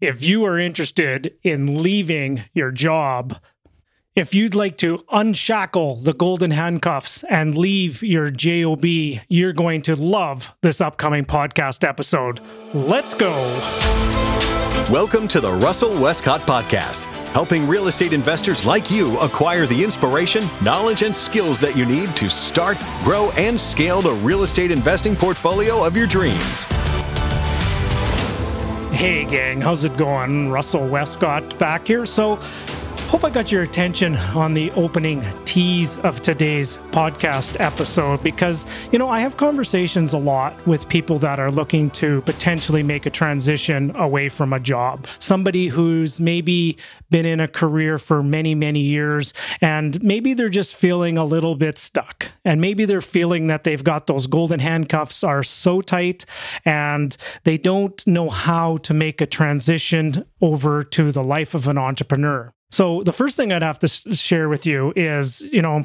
if you are interested in leaving your job, if you'd like to unshackle the golden handcuffs and leave your JOB, you're going to love this upcoming podcast episode. Let's go. Welcome to the Russell Westcott Podcast, helping real estate investors like you acquire the inspiration, knowledge, and skills that you need to start, grow, and scale the real estate investing portfolio of your dreams. Hey, gang, how's it going? Russell Westcott back here. So, Hope I got your attention on the opening tease of today's podcast episode because, you know, I have conversations a lot with people that are looking to potentially make a transition away from a job. Somebody who's maybe been in a career for many, many years and maybe they're just feeling a little bit stuck. And maybe they're feeling that they've got those golden handcuffs are so tight and they don't know how to make a transition over to the life of an entrepreneur. So the first thing I'd have to share with you is, you know,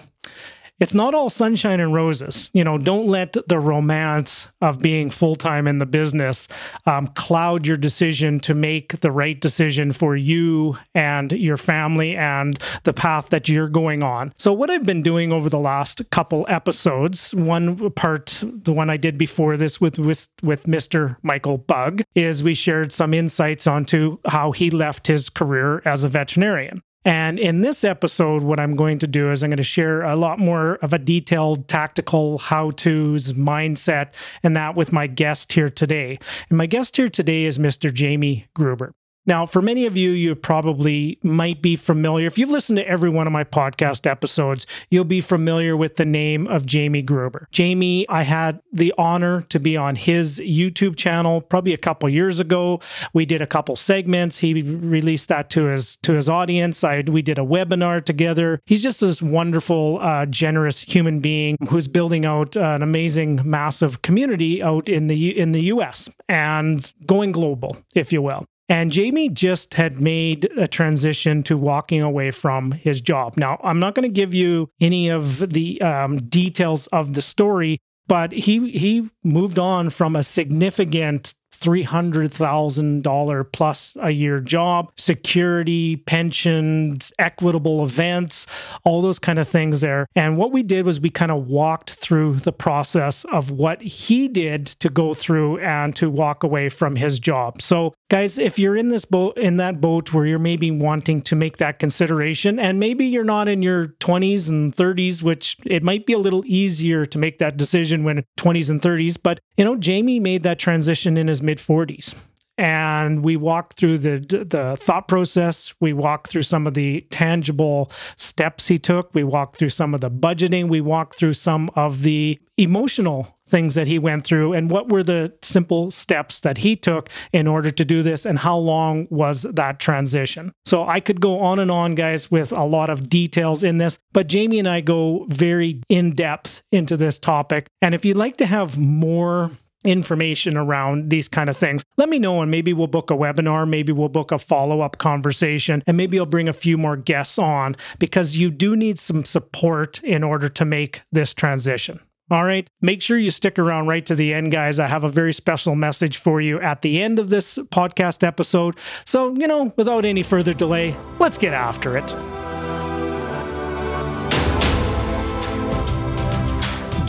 it's not all sunshine and roses. You know, don't let the romance of being full time in the business um, cloud your decision to make the right decision for you and your family and the path that you're going on. So, what I've been doing over the last couple episodes, one part, the one I did before this with with, with Mr. Michael Bug, is we shared some insights onto how he left his career as a veterinarian. And in this episode, what I'm going to do is I'm going to share a lot more of a detailed tactical how to's mindset and that with my guest here today. And my guest here today is Mr. Jamie Gruber. Now, for many of you, you probably might be familiar. If you've listened to every one of my podcast episodes, you'll be familiar with the name of Jamie Gruber. Jamie, I had the honor to be on his YouTube channel probably a couple years ago. We did a couple segments. He released that to his to his audience. I we did a webinar together. He's just this wonderful, uh, generous human being who's building out an amazing, massive community out in the in the U.S. and going global, if you will. And Jamie just had made a transition to walking away from his job. Now, I'm not going to give you any of the um, details of the story, but he he moved on from a significant $300,000 plus a year job, security, pensions, equitable events, all those kind of things there. And what we did was we kind of walked through the process of what he did to go through and to walk away from his job. So, guys, if you're in this boat in that boat where you're maybe wanting to make that consideration and maybe you're not in your 20s and 30s, which it might be a little easier to make that decision when 20s and 30s, but you know, Jamie made that transition in his mid 40s and we walk through the the thought process. We walk through some of the tangible steps he took. We walk through some of the budgeting. We walk through some of the emotional things that he went through and what were the simple steps that he took in order to do this and how long was that transition. So i could go on and on guys with a lot of details in this but jamie and i go very in depth into this topic. And if you'd like to have more information around these kind of things, let me know and maybe we'll book a webinar, maybe we'll book a follow up conversation, and maybe I'll bring a few more guests on because you do need some support in order to make this transition. All right. Make sure you stick around right to the end, guys. I have a very special message for you at the end of this podcast episode. So, you know, without any further delay, let's get after it.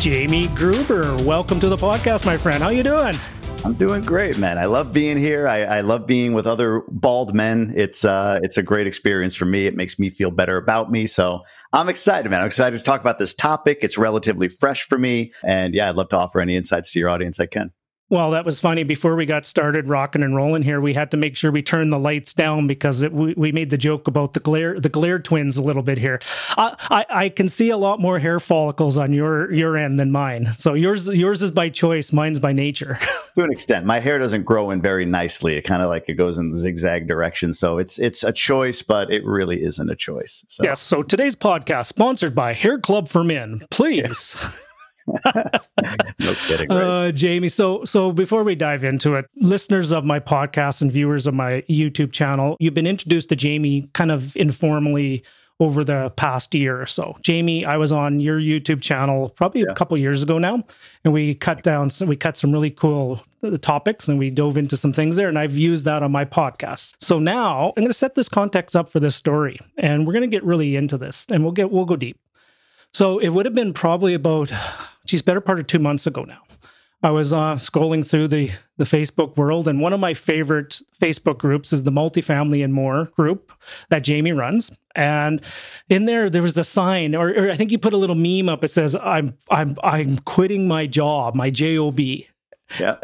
Jamie Gruber, welcome to the podcast, my friend. How you doing? I'm doing great, man. I love being here. I, I, love being with other bald men. It's uh, it's a great experience for me. It makes me feel better about me. So I'm excited, man. I'm excited to talk about this topic. It's relatively fresh for me, and yeah, I'd love to offer any insights to your audience I can. Well, that was funny. Before we got started rocking and rolling here, we had to make sure we turned the lights down because it, we, we made the joke about the glare the glare twins a little bit here. I, I, I can see a lot more hair follicles on your your end than mine. So yours yours is by choice, mine's by nature. to an extent, my hair doesn't grow in very nicely. It kind of like it goes in the zigzag direction. So it's it's a choice, but it really isn't a choice. So. Yes. So today's podcast sponsored by Hair Club for Men. Please. Yeah. no kidding. Right? Uh, Jamie, so so before we dive into it, listeners of my podcast and viewers of my YouTube channel, you've been introduced to Jamie kind of informally over the past year or so. Jamie, I was on your YouTube channel probably yeah. a couple years ago now, and we cut down some, we cut some really cool uh, topics and we dove into some things there, and I've used that on my podcast. So now I'm going to set this context up for this story, and we're going to get really into this, and we'll get we'll go deep. So it would have been probably about, geez, better part of two months ago now. I was uh, scrolling through the the Facebook world, and one of my favorite Facebook groups is the Multifamily and More group that Jamie runs. And in there, there was a sign, or, or I think you put a little meme up. It says, "I'm I'm I'm quitting my job, my job." Yeah.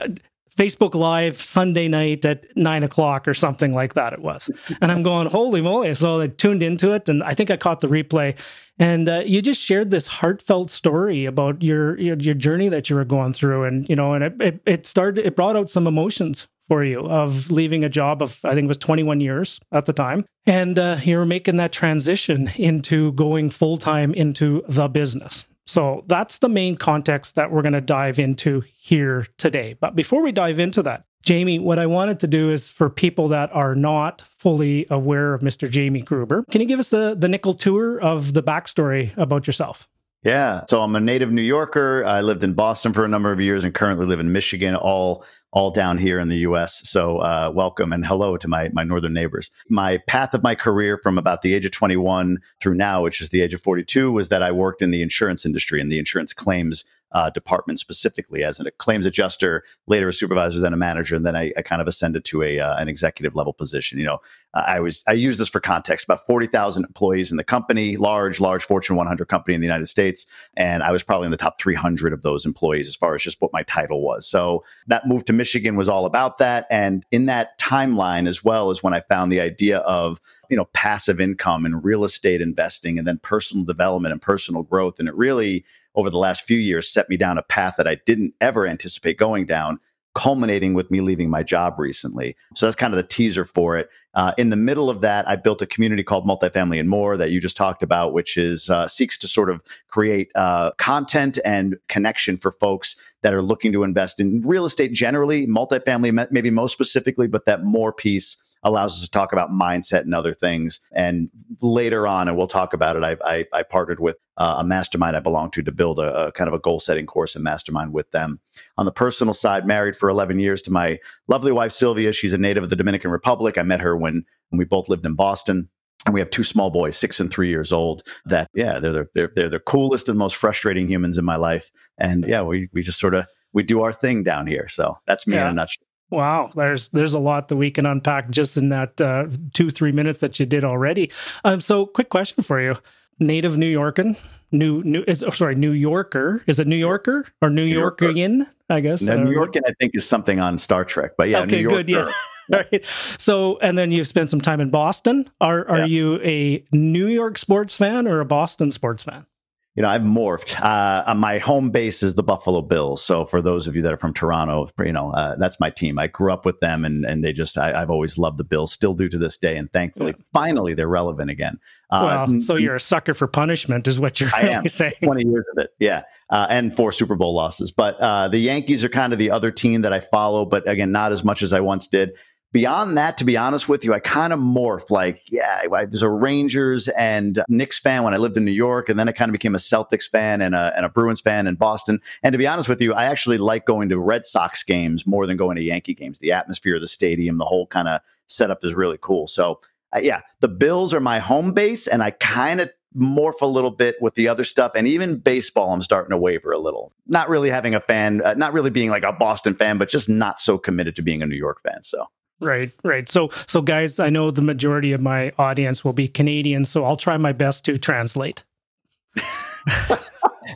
Facebook Live Sunday night at nine o'clock or something like that. It was, and I'm going, holy moly! So I tuned into it, and I think I caught the replay. And uh, you just shared this heartfelt story about your, your, your journey that you were going through, and you know, and it, it it started. It brought out some emotions for you of leaving a job of I think it was 21 years at the time, and uh, you were making that transition into going full time into the business. So that's the main context that we're going to dive into here today. But before we dive into that, Jamie, what I wanted to do is for people that are not fully aware of Mr. Jamie Gruber, can you give us the, the nickel tour of the backstory about yourself? Yeah. So I'm a native New Yorker. I lived in Boston for a number of years and currently live in Michigan, all all down here in the US. So uh, welcome and hello to my my northern neighbors. My path of my career from about the age of 21 through now, which is the age of 42, was that I worked in the insurance industry and the insurance claims uh, department specifically as a claims adjuster, later a supervisor, then a manager, and then I, I kind of ascended to a uh, an executive level position. You know, I was I use this for context. About forty thousand employees in the company, large, large Fortune 100 company in the United States, and I was probably in the top 300 of those employees as far as just what my title was. So that move to Michigan was all about that, and in that timeline as well is when I found the idea of you know passive income and real estate investing, and then personal development and personal growth, and it really over the last few years set me down a path that I didn't ever anticipate going down, culminating with me leaving my job recently. So that's kind of the teaser for it. Uh, in the middle of that, I built a community called Multifamily and More that you just talked about, which is uh, seeks to sort of create uh, content and connection for folks that are looking to invest in real estate generally, multifamily maybe most specifically, but that more piece allows us to talk about mindset and other things. And later on, and we'll talk about it, I, I, I partnered with uh, a mastermind I belong to to build a, a kind of a goal setting course and mastermind with them. On the personal side, married for 11 years to my lovely wife, Sylvia. She's a native of the Dominican Republic. I met her when, when we both lived in Boston and we have two small boys, six and three years old. That yeah, they're the, they're they're the coolest and most frustrating humans in my life. And yeah, we we just sort of we do our thing down here. So that's me yeah. in a nutshell. Wow, there's there's a lot that we can unpack just in that uh, two three minutes that you did already. Um, so quick question for you: Native New Yorker, new new is oh, sorry New Yorker is it New Yorker or New, New Yorkerian? I guess no, New Yorker I think is something on Star Trek, but yeah, okay, good, yeah. right. So, and then you've spent some time in Boston. Are are yeah. you a New York sports fan or a Boston sports fan? You know, I've morphed. Uh, uh, my home base is the Buffalo Bills. So for those of you that are from Toronto, you know, uh, that's my team. I grew up with them, and and they just I, have always loved the Bills, still do to this day. And thankfully, yeah. finally, they're relevant again. Uh, well, so you're a sucker for punishment, is what you're I really am. saying. Twenty years of it, yeah, uh, and four Super Bowl losses. But uh, the Yankees are kind of the other team that I follow, but again, not as much as I once did beyond that, to be honest with you, I kind of morphed. Like, yeah, I was a Rangers and Knicks fan when I lived in New York, and then I kind of became a Celtics fan and a, and a Bruins fan in Boston. And to be honest with you, I actually like going to Red Sox games more than going to Yankee games. The atmosphere of the stadium, the whole kind of setup is really cool. So, uh, yeah, the Bills are my home base, and I kind of morph a little bit with the other stuff and even baseball i'm starting to waver a little not really having a fan uh, not really being like a boston fan but just not so committed to being a new york fan so Right, right. So, so guys, I know the majority of my audience will be Canadian, so I'll try my best to translate.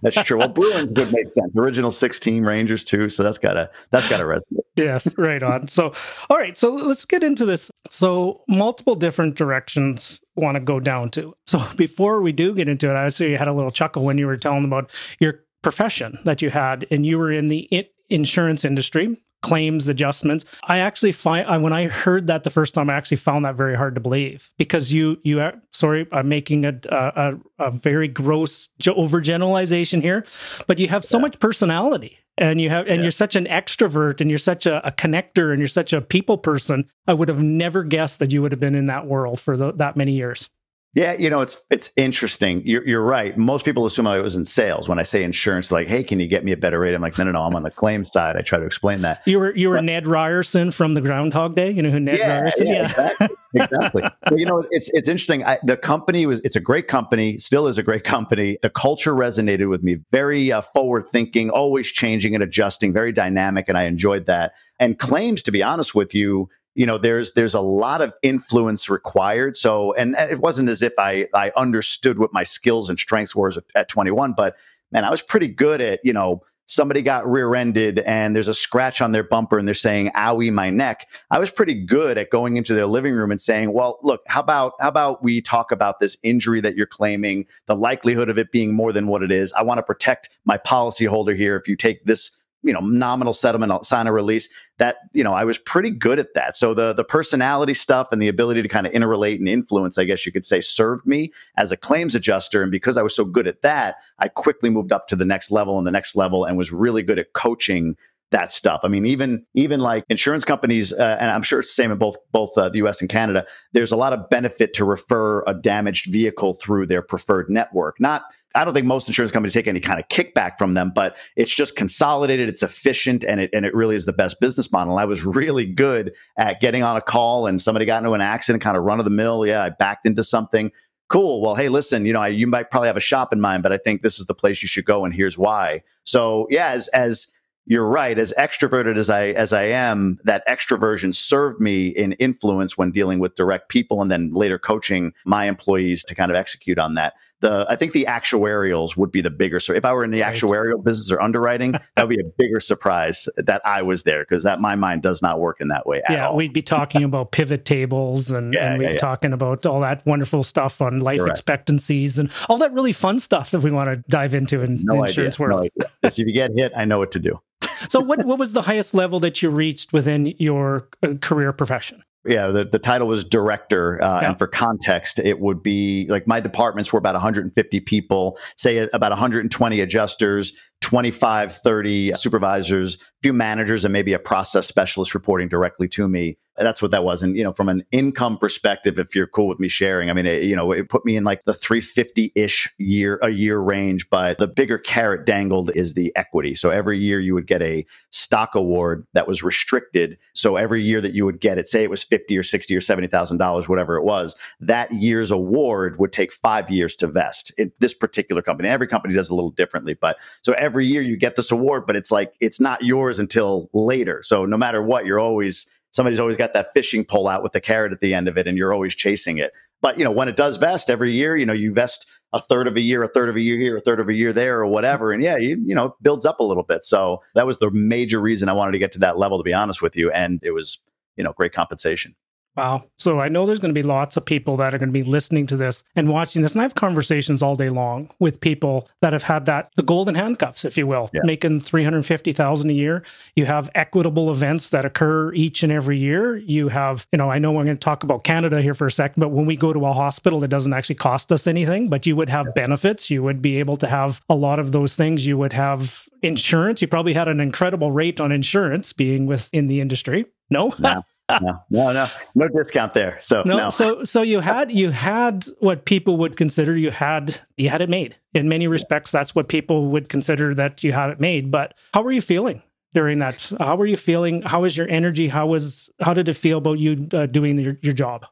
that's true. Well, Bruins would make sense. Original six team Rangers too, so that's gotta that's gotta resonate. yes, right on. So, all right, so let's get into this. So, multiple different directions want to go down to. So, before we do get into it, I see you had a little chuckle when you were telling about your profession that you had, and you were in the insurance industry claims adjustments. I actually find I, when I heard that the first time, I actually found that very hard to believe because you you are sorry, I'm making a a, a very gross overgeneralization here, but you have so yeah. much personality and you have and yeah. you're such an extrovert and you're such a, a, connector and you're such a people person. I would have never guessed that you would have been in that world for the, that many years. Yeah, you know, it's it's interesting. You're, you're right. Most people assume I was in sales. When I say insurance, like, hey, can you get me a better rate? I'm like, no, no, no. I'm on the claim side. I try to explain that. You were you were but, Ned Ryerson from the Groundhog Day. You know who Ned yeah, Ryerson? Yeah, yeah. exactly. exactly. You know, it's it's interesting. I, the company was it's a great company, still is a great company. The culture resonated with me. Very uh, forward thinking, always changing and adjusting, very dynamic, and I enjoyed that. And claims, to be honest with you you know there's there's a lot of influence required. So and it wasn't as if i i understood what my skills and strengths were at 21 but man i was pretty good at you know somebody got rear-ended and there's a scratch on their bumper and they're saying owie my neck. I was pretty good at going into their living room and saying well look how about how about we talk about this injury that you're claiming the likelihood of it being more than what it is? I want to protect my policyholder here if you take this you know nominal settlement sign a release that you know i was pretty good at that so the the personality stuff and the ability to kind of interrelate and influence i guess you could say served me as a claims adjuster and because i was so good at that i quickly moved up to the next level and the next level and was really good at coaching that stuff. I mean, even even like insurance companies, uh, and I'm sure it's the same in both both uh, the U.S. and Canada. There's a lot of benefit to refer a damaged vehicle through their preferred network. Not I don't think most insurance companies take any kind of kickback from them, but it's just consolidated, it's efficient, and it and it really is the best business model. I was really good at getting on a call and somebody got into an accident, kind of run of the mill. Yeah, I backed into something. Cool. Well, hey, listen, you know, I, you might probably have a shop in mind, but I think this is the place you should go, and here's why. So, yeah, as as you're right. As extroverted as I as I am, that extroversion served me in influence when dealing with direct people, and then later coaching my employees to kind of execute on that the I think the actuarials would be the bigger. So if I were in the right. actuarial business or underwriting, that would be a bigger surprise that I was there because that my mind does not work in that way. yeah, all. we'd be talking about pivot tables and, yeah, and we'd yeah, be yeah. talking about all that wonderful stuff on life expectancies and all that really fun stuff that we want to dive into in no insurance idea. world. No if you get hit, I know what to do. so what what was the highest level that you reached within your uh, career profession? Yeah, the, the title was director. Uh, yeah. And for context, it would be like my departments were about 150 people, say about 120 adjusters, 25, 30 supervisors, a few managers, and maybe a process specialist reporting directly to me that's what that was. And, you know, from an income perspective, if you're cool with me sharing, I mean, it, you know, it put me in like the 350 ish year, a year range. But the bigger carrot dangled is the equity. So every year you would get a stock award that was restricted. So every year that you would get it, say it was 50 or 60 or $70,000, whatever it was, that year's award would take five years to vest in this particular company. Every company does a little differently. But so every year you get this award, but it's like, it's not yours until later. So no matter what, you're always, somebody's always got that fishing pole out with the carrot at the end of it and you're always chasing it. But you know when it does vest every year you know you vest a third of a year a third of a year here a third of a year there or whatever. And yeah you, you know it builds up a little bit. So that was the major reason i wanted to get to that level to be honest with you. And it was you know great compensation Wow. So I know there's going to be lots of people that are going to be listening to this and watching this. And I have conversations all day long with people that have had that, the golden handcuffs, if you will, yeah. making 350,000 a year. You have equitable events that occur each and every year. You have, you know, I know we're going to talk about Canada here for a second, but when we go to a hospital, it doesn't actually cost us anything, but you would have yeah. benefits. You would be able to have a lot of those things. You would have insurance. You probably had an incredible rate on insurance being within the industry. No? no. No, no, no, no discount there. So no, no, so so you had you had what people would consider you had you had it made. In many respects, that's what people would consider that you had it made. But how were you feeling during that? How were you feeling? How was your energy? How was how did it feel about you uh, doing your, your job?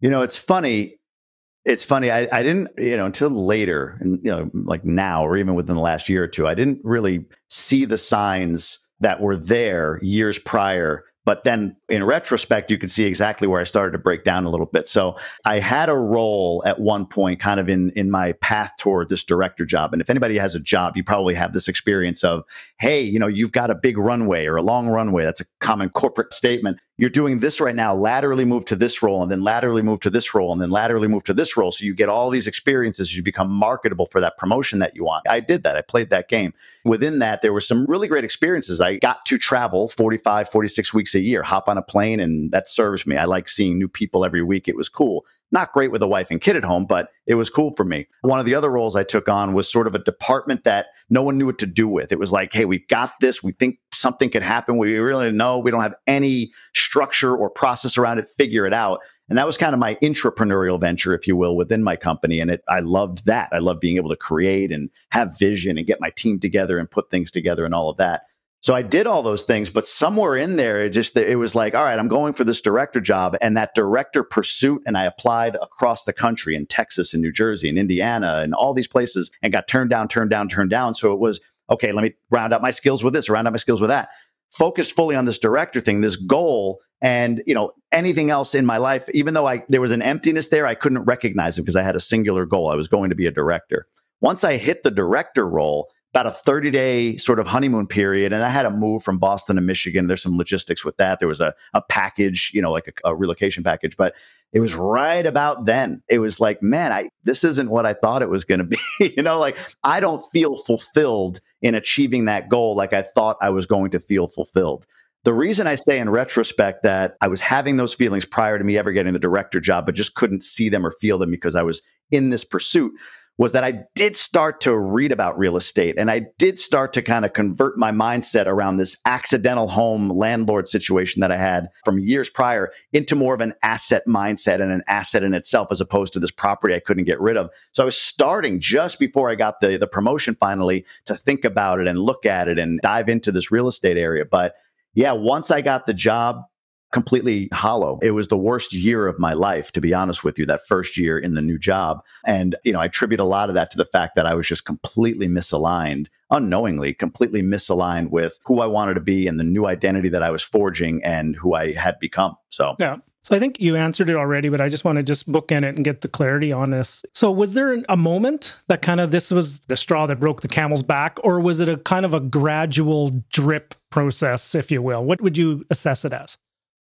You know, it's funny. It's funny. I, I didn't, you know, until later, and you know, like now, or even within the last year or two, I didn't really see the signs that were there years prior but then in retrospect, you can see exactly where I started to break down a little bit. So I had a role at one point kind of in, in my path toward this director job. And if anybody has a job, you probably have this experience of, hey, you know, you've got a big runway or a long runway. That's a common corporate statement you're doing this right now, laterally move to this role, and then laterally move to this role, and then laterally move to this role. So you get all these experiences, you become marketable for that promotion that you want. I did that. I played that game. Within that, there were some really great experiences. I got to travel 45, 46 weeks a year, hop on a plane, and that serves me. I like seeing new people every week. It was cool. Not great with a wife and kid at home, but it was cool for me. One of the other roles I took on was sort of a department that no one knew what to do with. It was like, hey, we've got this. We think something could happen. We really know. We don't have any structure or process around it. Figure it out. And that was kind of my intrapreneurial venture, if you will, within my company. And it, I loved that. I loved being able to create and have vision and get my team together and put things together and all of that. So I did all those things, but somewhere in there, it just it was like, all right, I'm going for this director job, and that director pursuit, and I applied across the country in Texas and New Jersey and Indiana and all these places, and got turned down, turned down, turned down. So it was okay. Let me round out my skills with this, round out my skills with that. Focused fully on this director thing, this goal, and you know anything else in my life. Even though I there was an emptiness there, I couldn't recognize it because I had a singular goal. I was going to be a director. Once I hit the director role about a 30 day sort of honeymoon period. And I had to move from Boston to Michigan. There's some logistics with that. There was a, a package, you know, like a, a relocation package, but it was right about then. It was like, man, I this isn't what I thought it was going to be. you know, like I don't feel fulfilled in achieving that goal like I thought I was going to feel fulfilled. The reason I say in retrospect that I was having those feelings prior to me ever getting the director job, but just couldn't see them or feel them because I was in this pursuit was that I did start to read about real estate and I did start to kind of convert my mindset around this accidental home landlord situation that I had from years prior into more of an asset mindset and an asset in itself as opposed to this property I couldn't get rid of. So I was starting just before I got the, the promotion finally to think about it and look at it and dive into this real estate area. But yeah, once I got the job, completely hollow. It was the worst year of my life, to be honest with you, that first year in the new job. And, you know, I attribute a lot of that to the fact that I was just completely misaligned, unknowingly, completely misaligned with who I wanted to be and the new identity that I was forging and who I had become. So, yeah. So I think you answered it already, but I just want to just bookend it and get the clarity on this. So was there a moment that kind of this was the straw that broke the camel's back, or was it a kind of a gradual drip process, if you will? What would you assess it as?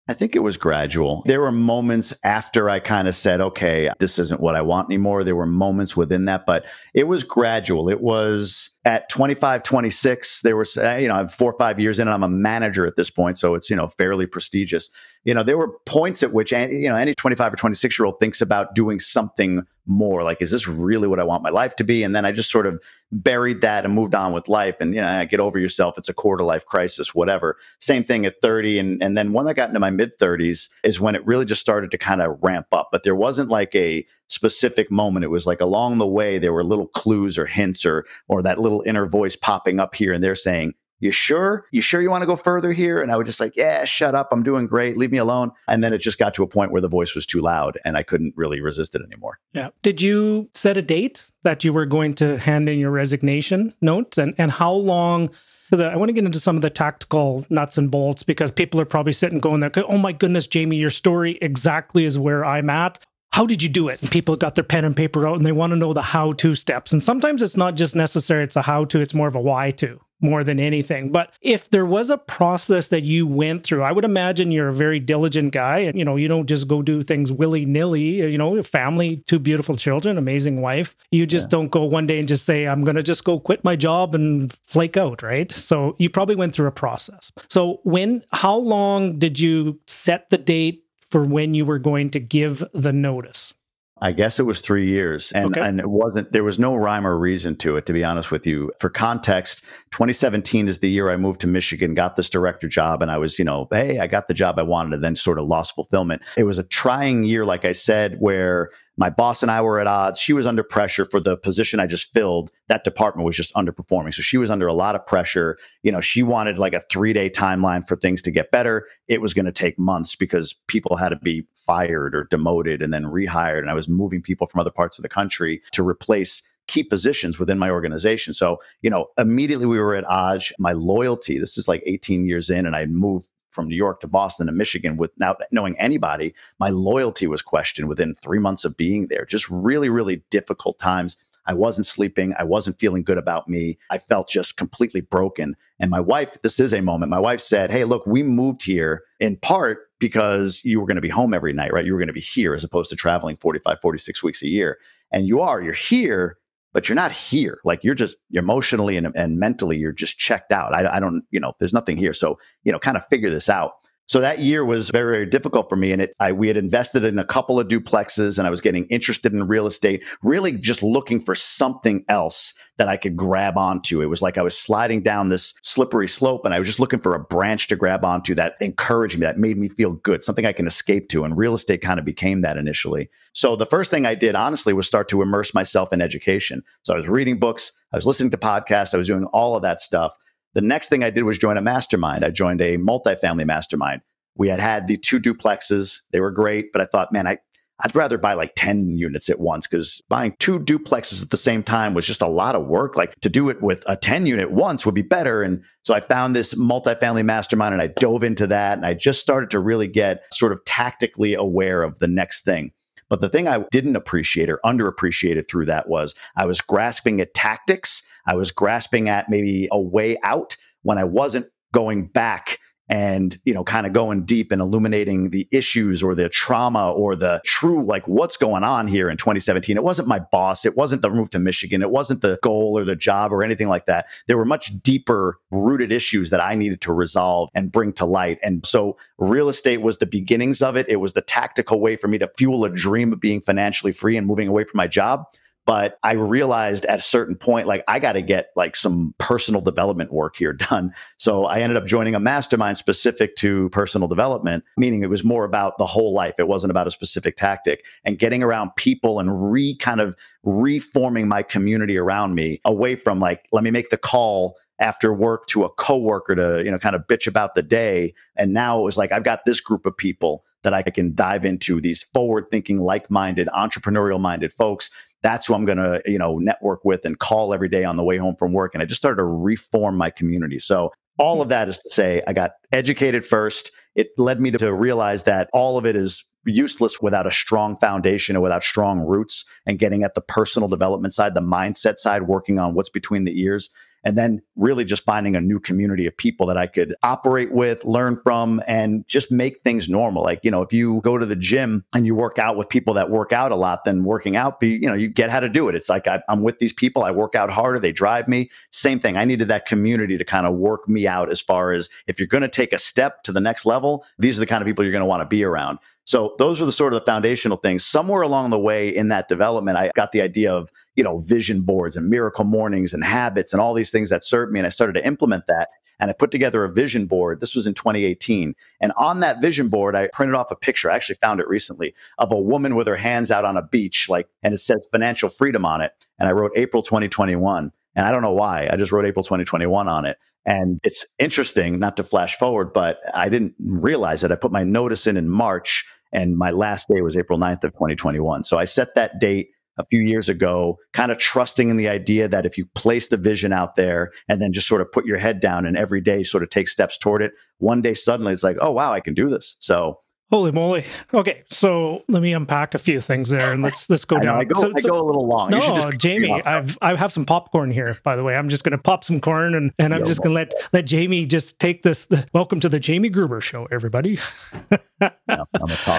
I think it was gradual. There were moments after I kind of said, okay, this isn't what I want anymore. There were moments within that, but it was gradual. It was at 25, 26, there was, uh, you know, I'm four or five years in and I'm a manager at this point. So it's, you know, fairly prestigious. You know, there were points at which, you know, any 25 or 26 year old thinks about doing something more. Like, is this really what I want my life to be? And then I just sort of buried that and moved on with life. And, you know, get over yourself. It's a quarter life crisis, whatever. Same thing at 30. And, and then when I got into my mid 30s is when it really just started to kind of ramp up. But there wasn't like a specific moment. It was like along the way, there were little clues or hints or, or that little inner voice popping up here and there saying, you sure? You sure you want to go further here? And I would just like, yeah, shut up. I'm doing great. Leave me alone. And then it just got to a point where the voice was too loud and I couldn't really resist it anymore. Yeah. Did you set a date that you were going to hand in your resignation note? And, and how long? I want to get into some of the tactical nuts and bolts because people are probably sitting going there, oh my goodness, Jamie, your story exactly is where I'm at how did you do it? And people got their pen and paper out and they want to know the how to steps. And sometimes it's not just necessary, it's a how to, it's more of a why to more than anything. But if there was a process that you went through, I would imagine you're a very diligent guy and you know, you don't just go do things willy-nilly, you know, family, two beautiful children, amazing wife. You just yeah. don't go one day and just say I'm going to just go quit my job and flake out, right? So you probably went through a process. So when how long did you set the date for when you were going to give the notice? I guess it was three years. And, okay. and it wasn't, there was no rhyme or reason to it, to be honest with you. For context, 2017 is the year I moved to Michigan, got this director job, and I was, you know, hey, I got the job I wanted, and then sort of lost fulfillment. It was a trying year, like I said, where my boss and I were at odds. She was under pressure for the position I just filled. That department was just underperforming. So she was under a lot of pressure. You know, she wanted like a three day timeline for things to get better. It was going to take months because people had to be fired or demoted and then rehired. And I was moving people from other parts of the country to replace key positions within my organization. So, you know, immediately we were at odds. My loyalty, this is like 18 years in, and I moved from New York to Boston to Michigan without knowing anybody. My loyalty was questioned within three months of being there. Just really, really difficult times. I wasn't sleeping. I wasn't feeling good about me. I felt just completely broken. And my wife, this is a moment. My wife said, Hey, look, we moved here in part because you were going to be home every night, right? You were going to be here as opposed to traveling 45, 46 weeks a year. And you are, you're here but you're not here. Like you're just emotionally and, and mentally, you're just checked out. I, I don't, you know, there's nothing here. So, you know, kind of figure this out. So that year was very, very difficult for me. And it, I, we had invested in a couple of duplexes and I was getting interested in real estate, really just looking for something else that I could grab onto. It was like I was sliding down this slippery slope and I was just looking for a branch to grab onto that encouraged me, that made me feel good, something I can escape to. And real estate kind of became that initially. So the first thing I did, honestly, was start to immerse myself in education. So I was reading books, I was listening to podcasts, I was doing all of that stuff. The next thing I did was join a mastermind. I joined a multifamily mastermind. We had had the two duplexes. They were great, but I thought, man, I, I'd rather buy like 10 units at once because buying two duplexes at the same time was just a lot of work. Like to do it with a 10 unit once would be better. And so I found this multifamily mastermind and I dove into that. And I just started to really get sort of tactically aware of the next thing. But the thing I didn't appreciate or underappreciated through that was I was grasping at tactics. I was grasping at maybe a way out when I wasn't going back and you know kind of going deep and illuminating the issues or the trauma or the true like what's going on here in 2017 it wasn't my boss. It wasn't the move to michigan. It wasn't the goal or the job or anything like that. There were much deeper rooted issues that i needed to resolve and bring to light. And so real estate was the beginnings of it. It was the tactical way for me to fuel a dream of being financially free and moving away from my job but I realized at a certain point, like I got to get like some personal development work here done. So I ended up joining a mastermind specific to personal development, meaning it was more about the whole life. It wasn't about a specific tactic and getting around people and re kind of reforming my community around me away from like, let me make the call after work to a coworker to, you know, kind of bitch about the day. And now it was like, I've got this group of people that I can dive into these forward thinking, like minded, entrepreneurial minded folks that's who I'm going to, you know, network with and call every day on the way home from work. And I just started to reform my community. So all hmm. of that is to say, I got educated first. It led me to, to realize that all of it is useless without a strong foundation and without strong roots and getting at the personal development side, the mindset side, working on what's between the ears and then really just finding a new community of people that I could operate with, learn from, and just make things normal. Like, you know, if you go to the gym and you work out with people that work out a lot, then working out, be, you know, you get how to do it. It's like I, I'm with these people, I work out harder, they drive me. Same thing. I needed that community to kind of work me out as far as if you're going to take a step to the next level, these are the kind of people you're going to want to be around. So those are the sort of the foundational things. Somewhere along the way in that development, I got the idea of, you know, vision boards and miracle mornings and habits and all these things that served me. And I started to implement that. And I put together a vision board. This was in 2018. And on that vision board, I printed off a picture. I actually found it recently of a woman with her hands out on a beach, like, and it says financial freedom on it. And I wrote April 2021. And I don't know why. I just wrote April 2021 on it. And it's interesting, not to flash forward, but I didn't realize it. I put my notice in in March and my last day was April 9th of 2021. So I set that date a few years ago, kind of trusting in the idea that if you place the vision out there and then just sort of put your head down and every day sort of take steps toward it, one day suddenly it's like, oh, wow, I can do this. So Holy moly! Okay, so let me unpack a few things there, and let's let's go down. I, go, so, I so, go a little long. No, Jamie, I've I have some popcorn here. By the way, I'm just going to pop some corn, and, and I'm Yo, just going to let let Jamie just take this. The, welcome to the Jamie Gruber Show, everybody. no,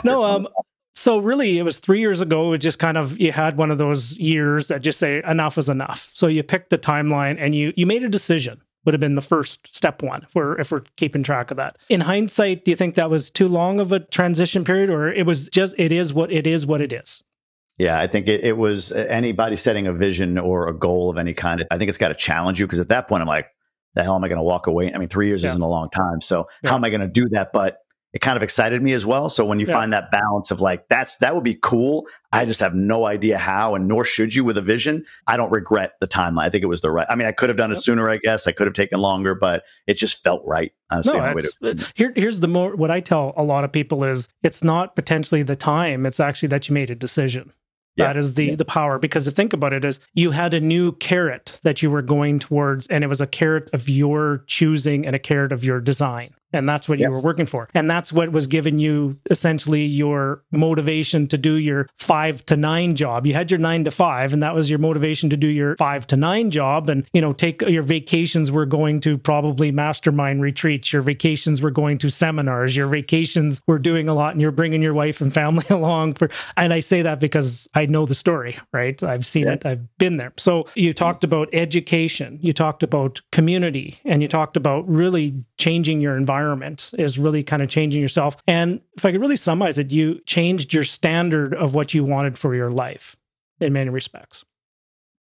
no, um, so really it was three years ago it just kind of you had one of those years that just say enough is enough so you picked the timeline and you you made a decision would have been the first step one if we're if we're keeping track of that. In hindsight, do you think that was too long of a transition period, or it was just it is what it is what it is? Yeah, I think it, it was uh, anybody setting a vision or a goal of any kind. I think it's got to challenge you because at that point, I'm like, the hell am I going to walk away? I mean, three years yeah. isn't a long time. So yeah. how am I going to do that? But it kind of excited me as well. So when you yeah. find that balance of like, that's, that would be cool. I just have no idea how, and nor should you with a vision. I don't regret the timeline. I think it was the right. I mean, I could have done it sooner, I guess. I could have taken longer, but it just felt right. No, to- here, here's the more, what I tell a lot of people is it's not potentially the time. It's actually that you made a decision. Yeah. That is the yeah. the power because to think about it is you had a new carrot that you were going towards and it was a carrot of your choosing and a carrot of your design and that's what yep. you were working for. And that's what was giving you essentially your motivation to do your 5 to 9 job. You had your 9 to 5 and that was your motivation to do your 5 to 9 job. And you know take your vacations were going to probably mastermind retreats. Your vacations were going to seminars. Your vacations were doing a lot and you're bringing your wife and family along for and I say that because I know the story right? I've seen it. I've been there. So you mm-hmm. talked about education. You talked about community and you talked about really changing your environment environment is really kind of changing yourself. And if I could really summarize it, you changed your standard of what you wanted for your life in many respects.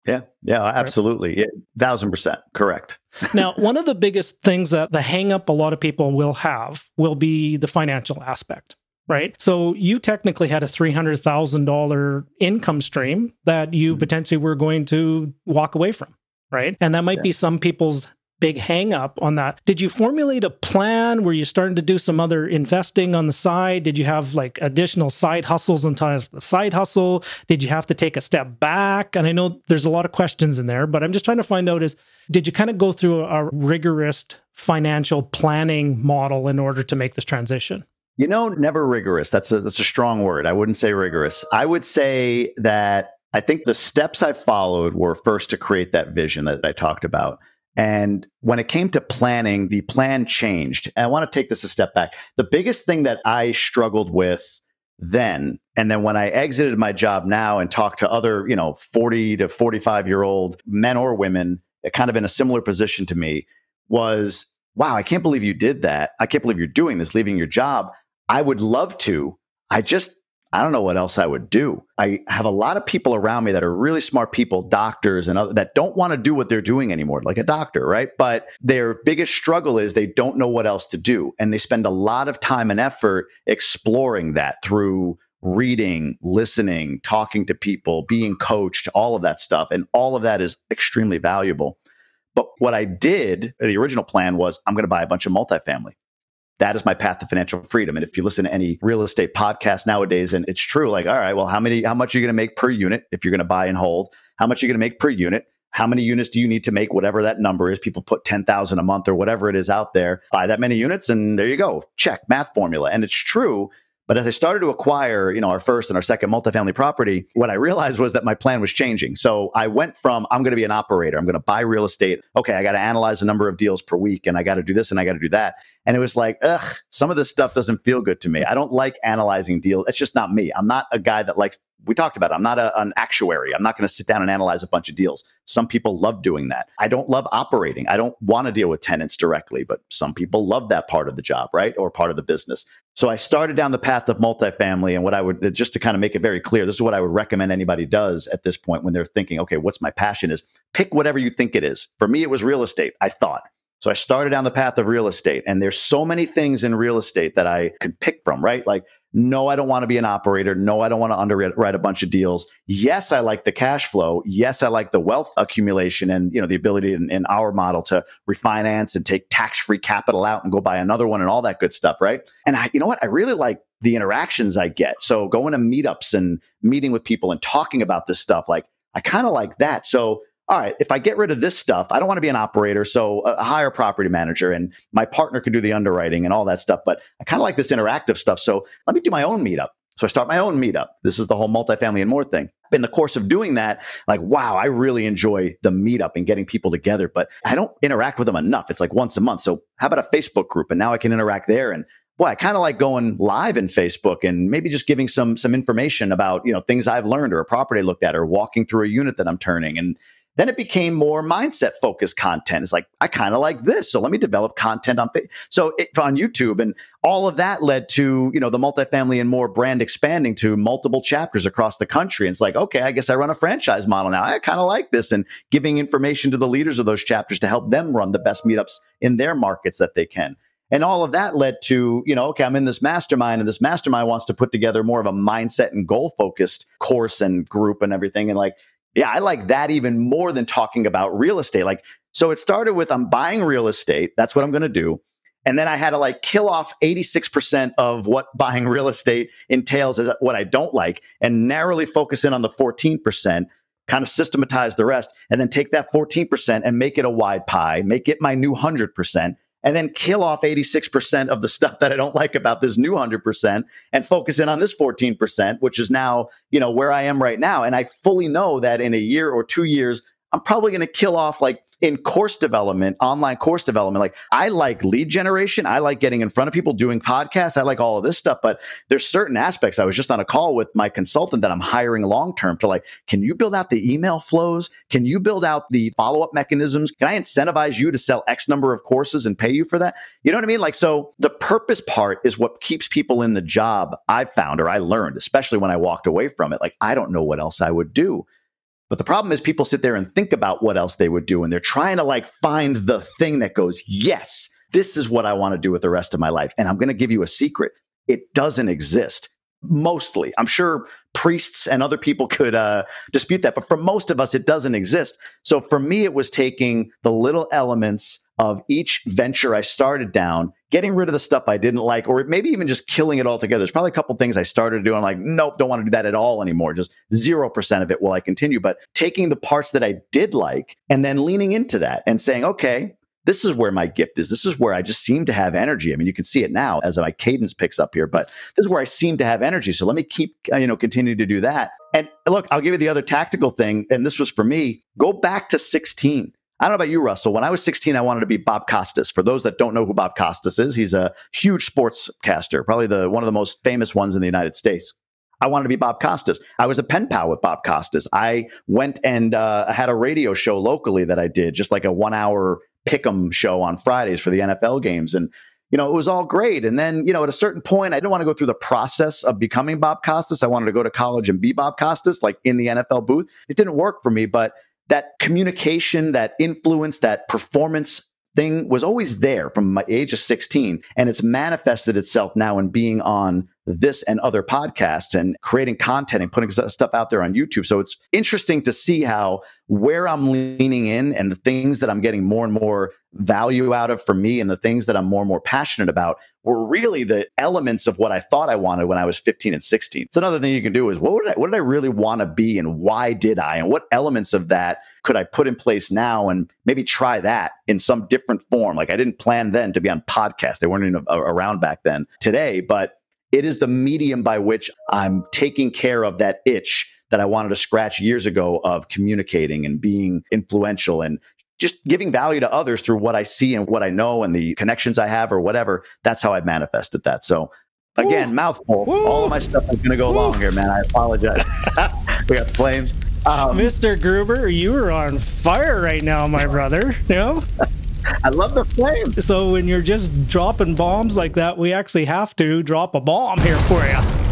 Yeah, yeah, absolutely. Yeah, thousand percent correct. now, one of the biggest things that the hang up a lot of people will have will be the financial aspect right? So you technically had a $300,000 income stream that you mm-hmm. potentially were going to walk away from, right? And that might yeah. be some people's big hang up on that. Did you formulate a plan? Were you starting to do some other investing on the side? Did you have like additional side hustles on top of side hustle? Did you have to take a step back? And I know there's a lot of questions in there, but I'm just trying to find out is did you kind of go through a rigorous financial planning model in order to make this transition? You know, never rigorous. That's a that's a strong word. I wouldn't say rigorous. I would say that I think the steps I followed were first to create that vision that I talked about. And when it came to planning, the plan changed. And I want to take this a step back. The biggest thing that I struggled with then, and then when I exited my job now and talked to other, you know, 40 to 45 year old men or women, uh, kind of in a similar position to me, was wow, I can't believe you did that. I can't believe you're doing this, leaving your job. I would love to. I just, I don't know what else I would do. I have a lot of people around me that are really smart people, doctors and other, that don't want to do what they're doing anymore, like a doctor, right? But their biggest struggle is they don't know what else to do. And they spend a lot of time and effort exploring that through reading, listening, talking to people, being coached, all of that stuff. And all of that is extremely valuable. But what I did, the original plan was I'm going to buy a bunch of multifamily that is my path to financial freedom. And if you listen to any real estate podcast nowadays, and it's true, like, all right, well, how many, how much are you going to make per unit if you're going to buy and hold? How much are you going to make per unit? How many units do you need to make whatever that number is? People put 10,000 a month or whatever it is out there. Buy that many units and there you go. Check math formula. And it's true but as I started to acquire, you know, our first and our second multifamily property, what I realized was that my plan was changing. So I went from I'm going to be an operator, I'm going to buy real estate. Okay, I got to analyze a number of deals per week and I got to do this and I got to do that. And it was like, ugh, some of this stuff doesn't feel good to me. I don't like analyzing deals. It's just not me. I'm not a guy that likes we talked about it. I'm not a, an actuary. I'm not going to sit down and analyze a bunch of deals. Some people love doing that. I don't love operating. I don't want to deal with tenants directly, but some people love that part of the job, right? Or part of the business. So I started down the path of multifamily. And what I would, just to kind of make it very clear, this is what I would recommend anybody does at this point when they're thinking, okay, what's my passion is pick whatever you think it is. For me, it was real estate. I thought. So I started down the path of real estate. And there's so many things in real estate that I could pick from, right? Like no, I don't want to be an operator. No, I don't want to underwrite a bunch of deals. Yes, I like the cash flow. Yes, I like the wealth accumulation and you know the ability in, in our model to refinance and take tax-free capital out and go buy another one and all that good stuff, right? And I, you know what? I really like the interactions I get. So going to meetups and meeting with people and talking about this stuff, like I kind of like that. So all right, if I get rid of this stuff, I don't want to be an operator. So uh hire a higher property manager and my partner can do the underwriting and all that stuff. But I kind of like this interactive stuff. So let me do my own meetup. So I start my own meetup. This is the whole multifamily and more thing. In the course of doing that, like, wow, I really enjoy the meetup and getting people together, but I don't interact with them enough. It's like once a month. So how about a Facebook group? And now I can interact there. And boy, I kind of like going live in Facebook and maybe just giving some some information about you know things I've learned or a property I looked at or walking through a unit that I'm turning and then it became more mindset focused content. It's like, I kind of like this. So let me develop content on, so it, on YouTube. And all of that led to, you know, the multifamily and more brand expanding to multiple chapters across the country. And it's like, okay, I guess I run a franchise model now. I kind of like this and giving information to the leaders of those chapters to help them run the best meetups in their markets that they can. And all of that led to, you know, okay, I'm in this mastermind and this mastermind wants to put together more of a mindset and goal focused course and group and everything. And like, yeah, I like that even more than talking about real estate. Like, so it started with I'm buying real estate. That's what I'm going to do. And then I had to like kill off 86% of what buying real estate entails as what I don't like and narrowly focus in on the 14%, kind of systematize the rest, and then take that 14% and make it a wide pie, make it my new 100% and then kill off 86% of the stuff that I don't like about this new 100% and focus in on this 14%, which is now, you know, where I am right now. And I fully know that in a year or two years, I'm probably going to kill off like in course development, online course development, like I like lead generation. I like getting in front of people doing podcasts. I like all of this stuff, but there's certain aspects. I was just on a call with my consultant that I'm hiring long term to like, can you build out the email flows? Can you build out the follow up mechanisms? Can I incentivize you to sell X number of courses and pay you for that? You know what I mean? Like, so the purpose part is what keeps people in the job I've found or I learned, especially when I walked away from it. Like, I don't know what else I would do. But the problem is people sit there and think about what else they would do. And they're trying to like find the thing that goes, yes, this is what I want to do with the rest of my life. And I'm going to give you a secret. It doesn't exist mostly. I'm sure priests and other people could uh, dispute that, but for most of us, it doesn't exist. So for me, it was taking the little elements of each venture I started down, getting rid of the stuff I didn't like, or maybe even just killing it altogether. There's probably a couple things I started to do. I'm like, nope, don't want to do that at all anymore. Just 0% of it will I continue. But taking the parts that I did like and then leaning into that and saying, okay, this is where my gift is. This is where I just seem to have energy. I mean, you can see it now as my cadence picks up here, but this is where I seem to have energy. So let me keep, uh, you know, continue to do that. And look, I'll give you the other tactical thing. And this was for me go back to 16. I don't know about you, Russell. When I was 16, I wanted to be Bob Costas. For those that don't know who Bob Costas is, he's a huge sportscaster, probably the one of the most famous ones in the United States. I wanted to be Bob Costas. I was a pen pal with Bob Costas. I went and uh, had a radio show locally that I did, just like a one hour pick'em show on Fridays for the NFL games. And, you know, it was all great. And then, you know, at a certain point, I didn't want to go through the process of becoming Bob Costas. I wanted to go to college and be Bob Costas, like in the NFL booth. It didn't work for me, but that communication, that influence, that performance thing was always mm-hmm. there from my age of 16 and it's manifested itself now in being on this and other podcasts and creating content and putting stuff out there on YouTube. So it's interesting to see how where I'm leaning in and the things that I'm getting more and more value out of for me and the things that I'm more and more passionate about were really the elements of what I thought I wanted when I was 15 and 16. So another thing you can do is what, I, what did I really want to be and why did I? And what elements of that could I put in place now and maybe try that in some different form? Like I didn't plan then to be on podcast. They weren't even around back then today, but it is the medium by which I'm taking care of that itch that I wanted to scratch years ago of communicating and being influential and just giving value to others through what I see and what I know and the connections I have or whatever. That's how I've manifested that. So again, Ooh. mouthful. Ooh. All of my stuff is going to go Ooh. long here, man. I apologize. we got flames. Um, Mr. Gruber, you are on fire right now, my brother. You know? I love the flame. So when you're just dropping bombs like that, we actually have to drop a bomb here for you.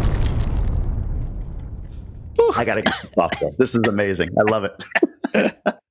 I gotta get this off though. This is amazing. I love it.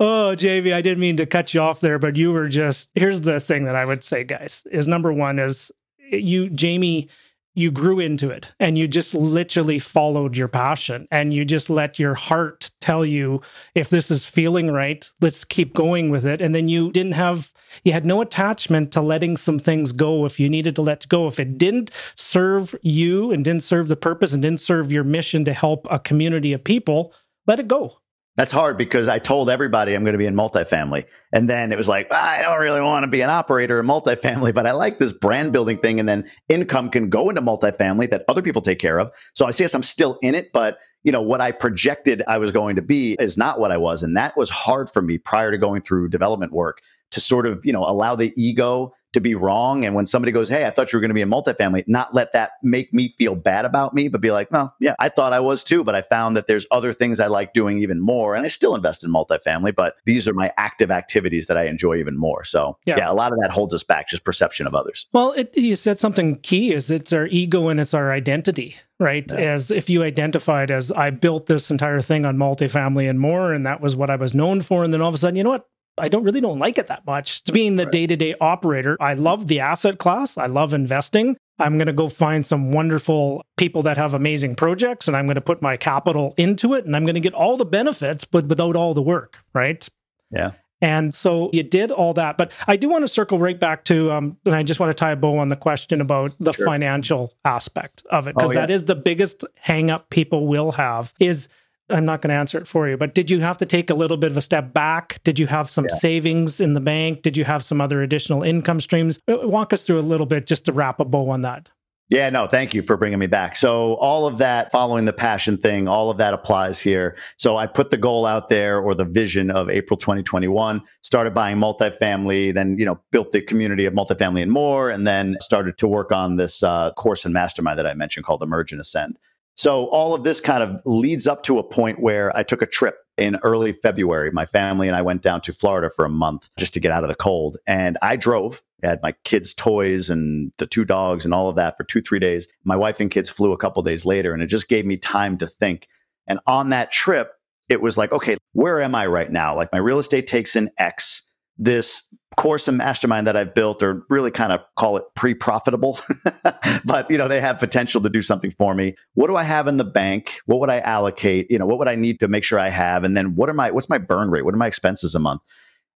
oh, JV, I didn't mean to cut you off there, but you were just here's the thing that I would say, guys, is number one is you, Jamie, you grew into it and you just literally followed your passion and you just let your heart tell you if this is feeling right let's keep going with it. And then you didn't have you had no attachment to letting some things go if you needed to let go. If it didn't serve you and didn't serve the purpose and didn't serve your mission to help a community of people let it go that's hard because I told everybody I'm going to be in multifamily. And then it was like, I don't really want to be an operator in multifamily, but I like this brand building thing. And then income can go into multifamily that other people take care of. So I see I'm still in it, but you know, what I projected I was going to be is not what I was. And that was hard for me prior to going through development work to sort of, you know, allow the ego to be wrong. And when somebody goes, Hey, I thought you were going to be a multifamily, not let that make me feel bad about me, but be like, Well, yeah, I thought I was too, but I found that there's other things I like doing even more. And I still invest in multifamily, but these are my active activities that I enjoy even more. So yeah, yeah a lot of that holds us back, just perception of others. Well, it, you said something key is it's our ego and it's our identity right? Yeah. As if you identified as I built this entire thing on multifamily and more, and that was what I was known for. And then all of a sudden, you know what? I don't really don't like it that much. Being the day to day operator, I love the asset class. I love investing. I'm going to go find some wonderful people that have amazing projects and I'm going to put my capital into it and I'm going to get all the benefits, but without all the work, right? Yeah. And so you did all that. But I do want to circle right back to, um, and I just want to tie a bow on the question about the sure. financial aspect of it, because oh, yeah. that is the biggest hangup people will have is I'm not going to answer it for you, but did you have to take a little bit of a step back? Did you have some yeah. savings in the bank? Did you have some other additional income streams? Uh, walk us through a little bit just to wrap a bow on that. Yeah, no, thank you for bringing me back. So, all of that, following the passion thing, all of that applies here. So, I put the goal out there or the vision of April 2021, started buying multifamily, then, you know, built the community of multifamily and more, and then started to work on this uh, course and mastermind that I mentioned called Emerge and Ascend. So, all of this kind of leads up to a point where I took a trip in early February. My family and I went down to Florida for a month just to get out of the cold. And I drove I had my kids' toys and the two dogs and all of that for two, three days. My wife and kids flew a couple days later, and it just gave me time to think. And on that trip, it was like, okay, where am I right now? Like my real estate takes in X. This course and mastermind that I've built or really kind of call it pre-profitable, but you know, they have potential to do something for me. What do I have in the bank? What would I allocate? You know, what would I need to make sure I have? And then what are my what's my burn rate? What are my expenses a month?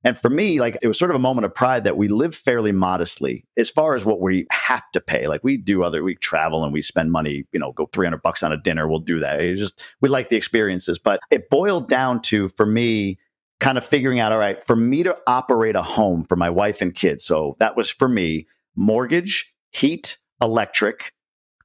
And for me, like it was sort of a moment of pride that we live fairly modestly as far as what we have to pay. Like we do other, we travel and we spend money, you know, go 300 bucks on a dinner. We'll do that. Just, we like the experiences. But it boiled down to, for me, kind of figuring out, all right, for me to operate a home for my wife and kids. So that was for me mortgage, heat, electric,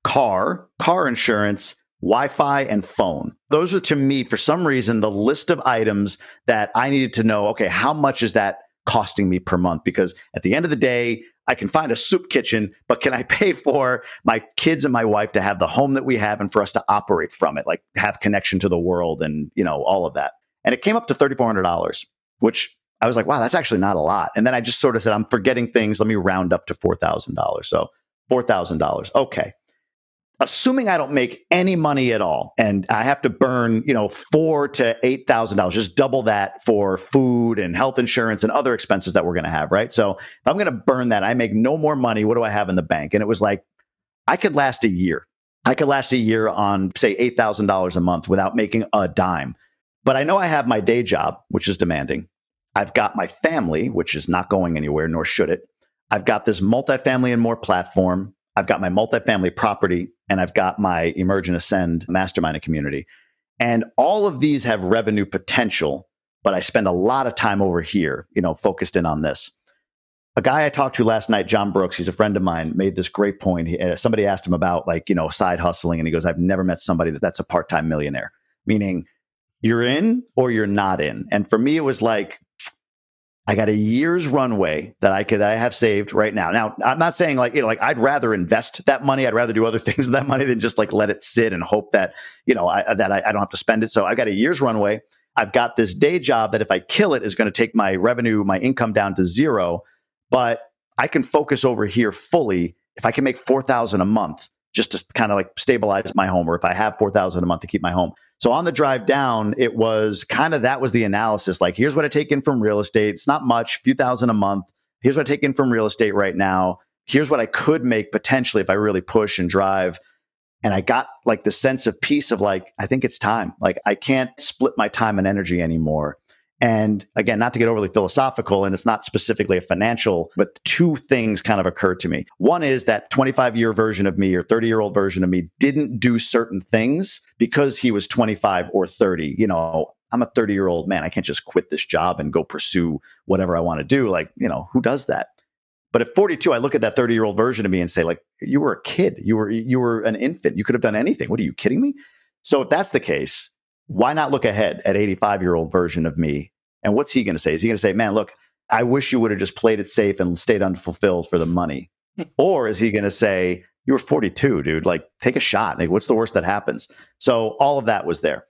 car, car insurance, Wi Fi, and phone. Those are to me, for some reason, the list of items that I needed to know okay, how much is that costing me per month? Because at the end of the day, I can find a soup kitchen, but can I pay for my kids and my wife to have the home that we have and for us to operate from it, like have connection to the world and, you know, all of that. And it came up to $3,400, which I was like, wow, that's actually not a lot. And then I just sort of said, I'm forgetting things. Let me round up to $4,000. So $4,000. Okay assuming I don't make any money at all and I have to burn, you know, four to eight thousand dollars, just double that for food and health insurance and other expenses that we're gonna have, right? So if I'm gonna burn that, I make no more money. What do I have in the bank? And it was like, I could last a year. I could last a year on say eight thousand dollars a month without making a dime. But I know I have my day job, which is demanding. I've got my family, which is not going anywhere, nor should it. I've got this multifamily and more platform I've got my multifamily property and I've got my Emerge and Ascend mastermind community. And all of these have revenue potential, but I spend a lot of time over here, you know, focused in on this. A guy I talked to last night, John Brooks, he's a friend of mine, made this great point. He, uh, somebody asked him about like, you know, side hustling. And he goes, I've never met somebody that that's a part time millionaire, meaning you're in or you're not in. And for me, it was like, I got a year's runway that I could I have saved right now. Now, I'm not saying like you know, like I'd rather invest that money. I'd rather do other things with that money than just like let it sit and hope that you know I, that I, I don't have to spend it. So I've got a year's runway. I've got this day job that if I kill it is going to take my revenue, my income down to zero. But I can focus over here fully if I can make four thousand a month just to kind of like stabilize my home, or if I have four thousand a month to keep my home. So on the drive down, it was kind of that was the analysis. Like, here's what I take in from real estate. It's not much, a few thousand a month. Here's what I take in from real estate right now. Here's what I could make potentially if I really push and drive. And I got like the sense of peace of like, I think it's time. Like, I can't split my time and energy anymore. And again, not to get overly philosophical, and it's not specifically a financial, but two things kind of occurred to me. One is that 25 year version of me or 30 year old version of me didn't do certain things because he was 25 or 30. You know, I'm a 30 year old man. I can't just quit this job and go pursue whatever I want to do. Like, you know, who does that? But at 42, I look at that 30 year old version of me and say, like, you were a kid. You were you were an infant. You could have done anything. What are you kidding me? So if that's the case, why not look ahead at 85 year old version of me? And what's he going to say? Is he going to say, man, look, I wish you would have just played it safe and stayed unfulfilled for the money? Hmm. or is he going to say, you were 42, dude, like take a shot. Like, what's the worst that happens? So all of that was there.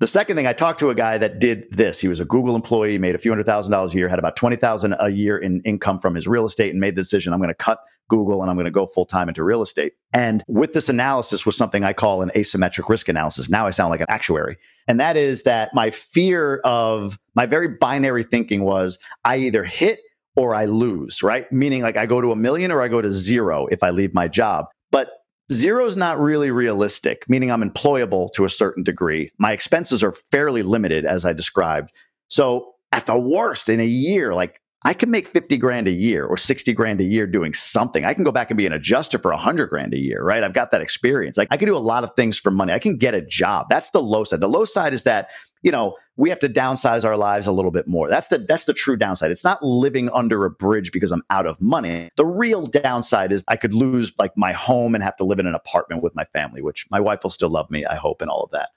The second thing, I talked to a guy that did this. He was a Google employee, made a few hundred thousand dollars a year, had about 20,000 a year in income from his real estate and made the decision, I'm going to cut Google and I'm going to go full time into real estate. And with this analysis was something I call an asymmetric risk analysis. Now I sound like an actuary. And that is that my fear of my very binary thinking was I either hit or I lose, right? Meaning like I go to a million or I go to zero if I leave my job. But zero is not really realistic, meaning I'm employable to a certain degree. My expenses are fairly limited, as I described. So at the worst, in a year, like I can make 50 grand a year or 60 grand a year doing something. I can go back and be an adjuster for 100 grand a year, right? I've got that experience. Like I can do a lot of things for money. I can get a job. That's the low side. The low side is that you know, we have to downsize our lives a little bit more. That's the that's the true downside. It's not living under a bridge because I'm out of money. The real downside is I could lose like my home and have to live in an apartment with my family, which my wife will still love me, I hope, and all of that.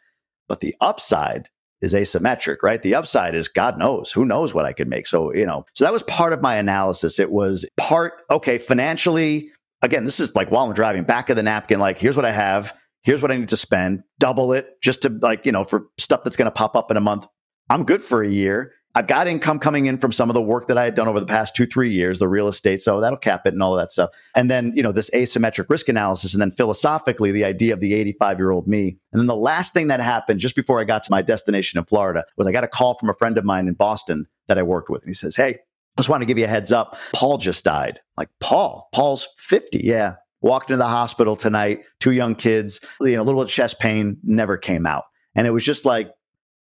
But the upside is asymmetric, right? The upside is God knows, who knows what I could make. So, you know, so that was part of my analysis. It was part, okay, financially, again, this is like while I'm driving, back of the napkin, like, here's what I have here's what I need to spend, double it just to like, you know, for stuff that's going to pop up in a month. I'm good for a year. I've got income coming in from some of the work that I had done over the past two, three years, the real estate. So that'll cap it and all of that stuff. And then, you know, this asymmetric risk analysis. And then philosophically, the idea of the 85 year old me. And then the last thing that happened just before I got to my destination in Florida was I got a call from a friend of mine in Boston that I worked with. And he says, Hey, just want to give you a heads up. Paul just died. I'm like, Paul, Paul's 50. Yeah walked into the hospital tonight, two young kids, you know, a little chest pain, never came out. And it was just like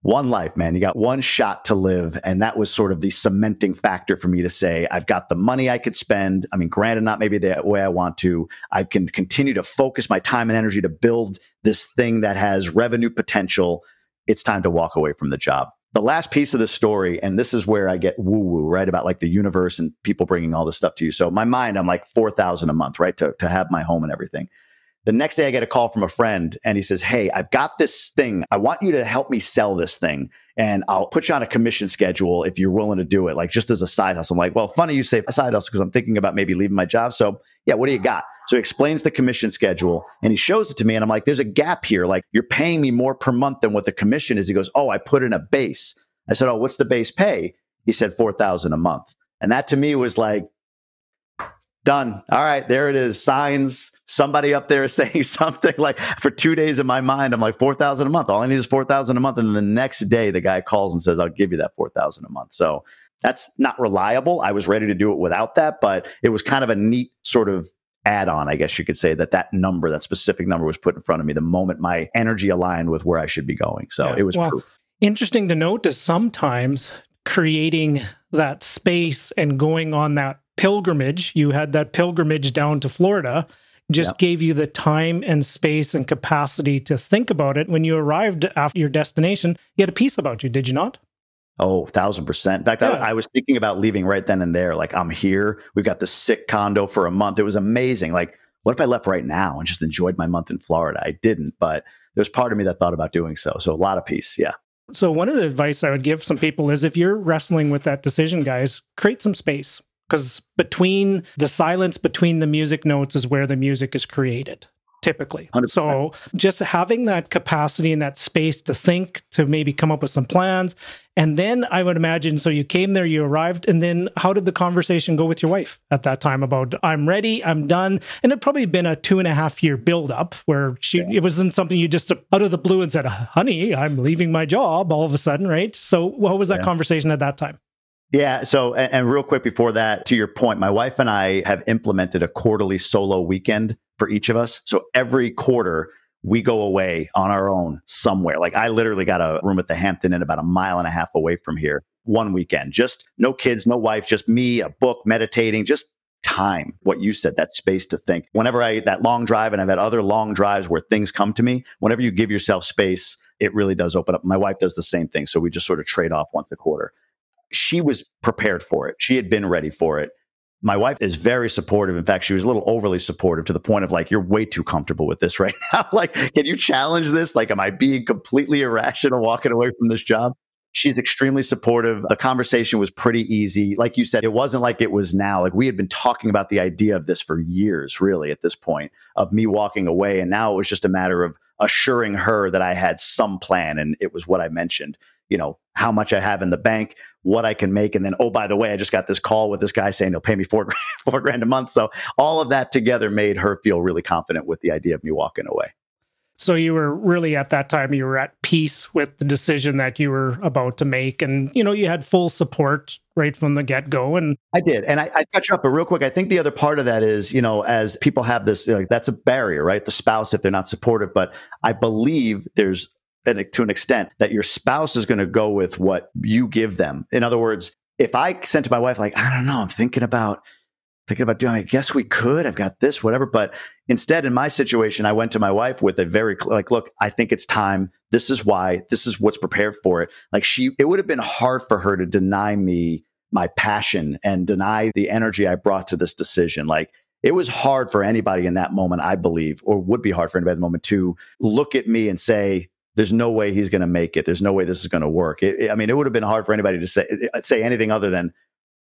one life, man. You got one shot to live. And that was sort of the cementing factor for me to say, I've got the money I could spend. I mean, granted, not maybe the way I want to. I can continue to focus my time and energy to build this thing that has revenue potential. It's time to walk away from the job the last piece of the story, and this is where I get woo woo, right? About like the universe and people bringing all this stuff to you. So my mind, I'm like 4,000 a month, right? To, to have my home and everything. The next day I get a call from a friend and he says, Hey, I've got this thing. I want you to help me sell this thing and I'll put you on a commission schedule if you're willing to do it, like just as a side hustle. I'm like, well, funny you say a side hustle because I'm thinking about maybe leaving my job. So yeah, what do you got? So he explains the commission schedule and he shows it to me. And I'm like, there's a gap here. Like you're paying me more per month than what the commission is. He goes, Oh, I put in a base. I said, Oh, what's the base pay? He said, 4000 a month. And that to me was like, done. All right, there it is. Signs. Somebody up there is saying something like for two days in my mind, I'm like four thousand a month. All I need is four thousand a month, and then the next day the guy calls and says, "I'll give you that four thousand a month." So that's not reliable. I was ready to do it without that, but it was kind of a neat sort of add-on, I guess you could say that that number, that specific number, was put in front of me the moment my energy aligned with where I should be going. So yeah. it was well, proof. Interesting to note is sometimes creating that space and going on that pilgrimage, you had that pilgrimage down to Florida, just yep. gave you the time and space and capacity to think about it. When you arrived after your destination, you had a peace about you, did you not? Oh, thousand percent. In fact, yeah. I, I, was thinking about leaving right then and there. Like, I'm here. We've got the sick condo for a month. It was amazing. Like, what if I left right now and just enjoyed my month in Florida? I didn't, but there's part of me that thought about doing so. So, a lot of peace. Yeah. So, one of the advice I would give some people is if you're wrestling with that decision, guys, create some space because between the silence between the music notes is where the music is created typically 100%. so just having that capacity and that space to think to maybe come up with some plans and then i would imagine so you came there you arrived and then how did the conversation go with your wife at that time about i'm ready i'm done and it probably been a two and a half year build up where she yeah. it wasn't something you just out of the blue and said honey i'm leaving my job all of a sudden right so what was that yeah. conversation at that time yeah. So, and, and, real quick before that, to your point, my wife and I have implemented a quarterly solo weekend for each of us. So every quarter, we go away on our own somewhere. Like I literally got a room at the Hampton Inn about a mile and a half away from here one weekend. Just no kids, no wife, just me, a book, meditating, just time. What you said, that space to think. Whenever I that long drive, and I've had other long drives where things come to me, whenever you give yourself space, it really does open up. My wife does the same thing. So we just sort of trade off once a quarter she was prepared for it. She had been ready for it. My wife is very supportive. In fact, she was a little overly supportive to the point of like, you're way too comfortable with this right now. like, can you challenge this? Like, am I being completely irrational walking away from this job? She's extremely supportive. The conversation was pretty easy. Like you said, it wasn't like it was now. Like we had been talking about the idea of this for years, really, at this point, of me walking away. And now it was just a matter of assuring her that I had some plan. And it was what I mentioned you know, how much I have in the bank, what I can make. And then, oh, by the way, I just got this call with this guy saying he'll pay me four, four grand a month. So all of that together made her feel really confident with the idea of me walking away. So you were really at that time you were at peace with the decision that you were about to make, and you know you had full support right from the get go. And I did, and I, I touch up, but real quick, I think the other part of that is you know as people have this, like, that's a barrier, right? The spouse if they're not supportive, but I believe there's to an extent that your spouse is going to go with what you give them. In other words, if I sent to my wife, like, I don't know, I'm thinking about thinking about doing, I guess we could. I've got this, whatever. But instead, in my situation, I went to my wife with a very like, look, I think it's time. This is why. This is what's prepared for it. Like she, it would have been hard for her to deny me my passion and deny the energy I brought to this decision. Like it was hard for anybody in that moment, I believe, or would be hard for anybody in the moment to look at me and say, there's no way he's going to make it. There's no way this is going to work. It, it, I mean, it would have been hard for anybody to say say anything other than,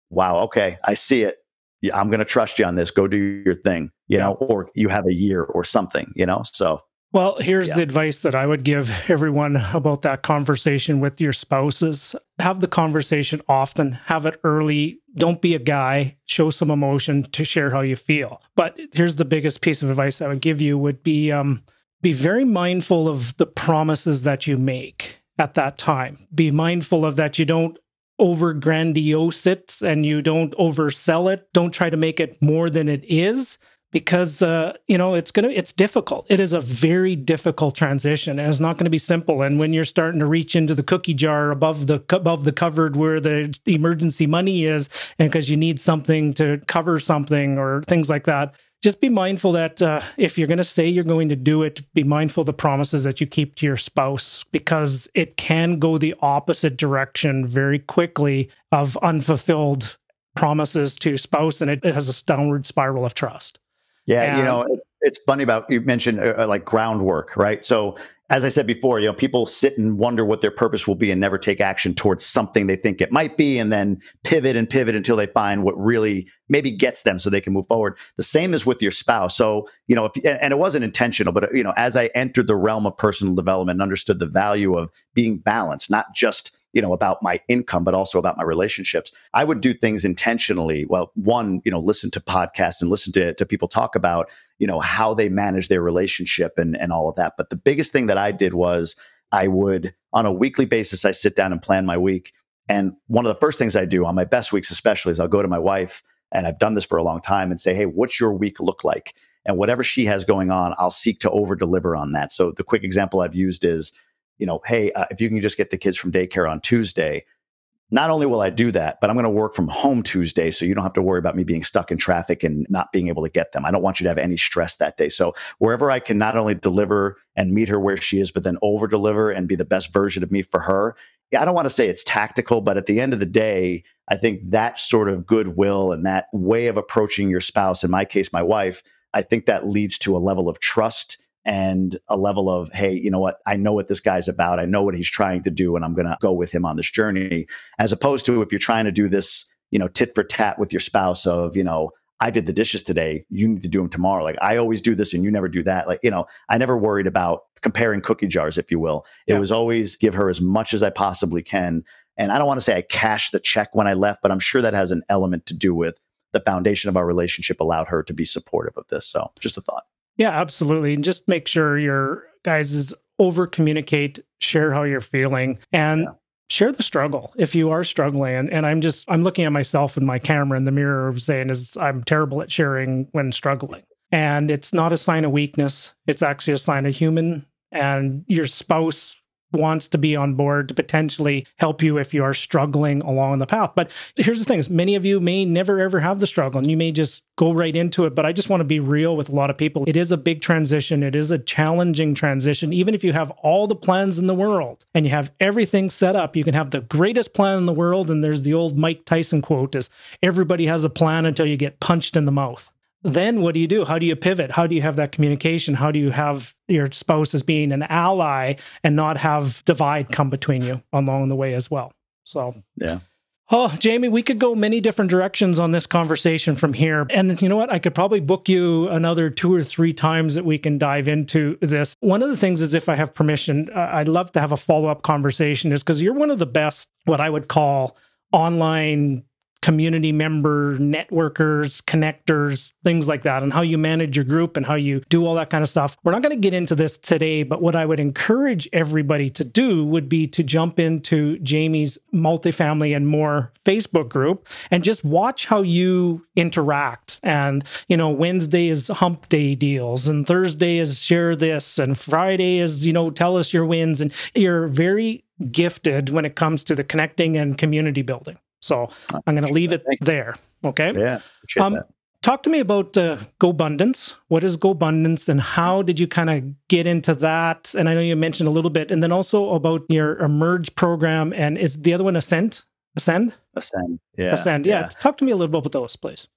"Wow, okay, I see it. Yeah, I'm going to trust you on this. Go do your thing." You yeah. know, or you have a year or something. You know, so. Well, here's yeah. the advice that I would give everyone about that conversation with your spouses. Have the conversation often, have it early. Don't be a guy, show some emotion to share how you feel. But here's the biggest piece of advice I would give you would be um, be very mindful of the promises that you make at that time. Be mindful of that you don't over grandiose it and you don't oversell it. Don't try to make it more than it is because uh, you know it's gonna it's difficult. It is a very difficult transition, and it's not going to be simple. And when you're starting to reach into the cookie jar above the above the cupboard where the emergency money is, and because you need something to cover something or things like that, just be mindful that uh, if you're going to say you're going to do it, be mindful of the promises that you keep to your spouse because it can go the opposite direction very quickly of unfulfilled promises to spouse, and it, it has a downward spiral of trust. Yeah, and, you know, it's funny about you mentioned uh, uh, like groundwork, right? So as I said before, you know, people sit and wonder what their purpose will be and never take action towards something they think it might be and then pivot and pivot until they find what really maybe gets them so they can move forward. The same is with your spouse. So, you know, if and it wasn't intentional, but you know, as I entered the realm of personal development and understood the value of being balanced, not just you know about my income but also about my relationships i would do things intentionally. Well one you know listen to podcasts and listen to, to people talk about you know how they manage their relationship and and all of that. But the biggest thing that i did was i would on a weekly basis i sit down and plan my week. And one of the first things i do on my best weeks especially is i'll go to my wife and i've done this for a long time and say hey what's your week look like? And whatever she has going on i'll seek to over deliver on that. So the quick example i've used is you know, hey, uh, if you can just get the kids from daycare on Tuesday, not only will I do that, but I'm going to work from home Tuesday. So you don't have to worry about me being stuck in traffic and not being able to get them. I don't want you to have any stress that day. So wherever I can not only deliver and meet her where she is, but then over deliver and be the best version of me for her. I don't want to say it's tactical, but at the end of the day, I think that sort of goodwill and that way of approaching your spouse, in my case, my wife, I think that leads to a level of trust and a level of, hey, you know what? I know what this guy's about. I know what he's trying to do, and I'm going to go with him on this journey. As opposed to if you're trying to do this, you know, tit for tat with your spouse of, you know, I did the dishes today. You need to do them tomorrow. Like I always do this and you never do that. Like, you know, I never worried about comparing cookie jars, if you will. It yeah. was always give her as much as I possibly can. And I don't want to say I cashed the check when I left, but I'm sure that has an element to do with the foundation of our relationship allowed her to be supportive of this. So just a thought. Yeah, absolutely. And just make sure your guys is over communicate, share how you're feeling, and yeah. share the struggle if you are struggling. And, and I'm just I'm looking at myself in my camera in the mirror of saying is I'm terrible at sharing when struggling. And it's not a sign of weakness. It's actually a sign of human. And your spouse wants to be on board to potentially help you if you are struggling along the path. But here's the thing is many of you may never ever have the struggle and you may just go right into it. But I just want to be real with a lot of people. It is a big transition. It is a challenging transition. Even if you have all the plans in the world and you have everything set up, you can have the greatest plan in the world. And there's the old Mike Tyson quote is everybody has a plan until you get punched in the mouth then what do you do? How do you pivot? How do you have that communication? How do you have your spouse as being an ally and not have divide come between you along the way as well? So, yeah. Oh, Jamie, we could go many different directions on this conversation from here. And you know what? I could probably book you another two or three times that we can dive into this. One of the things is, if I have permission, uh, I'd love to have a follow up conversation, is because you're one of the best, what I would call online community member networkers, connectors, things like that, and how you manage your group and how you do all that kind of stuff. We're not going to get into this today, but what I would encourage everybody to do would be to jump into Jamie's multifamily and more Facebook group and just watch how you interact. And, you know, Wednesday is hump day deals, and Thursday is share this, and Friday is, you know, tell us your wins. And you're very gifted when it comes to the connecting and community building. So I'm going to leave it there. Okay. Yeah. Um, talk to me about uh, GoBundance. What is GoBundance and how did you kind of get into that? And I know you mentioned a little bit, and then also about your Emerge program. And is the other one Ascend? Ascend? Ascend. Yeah. Ascend. Yeah. yeah. Talk to me a little bit about those, please.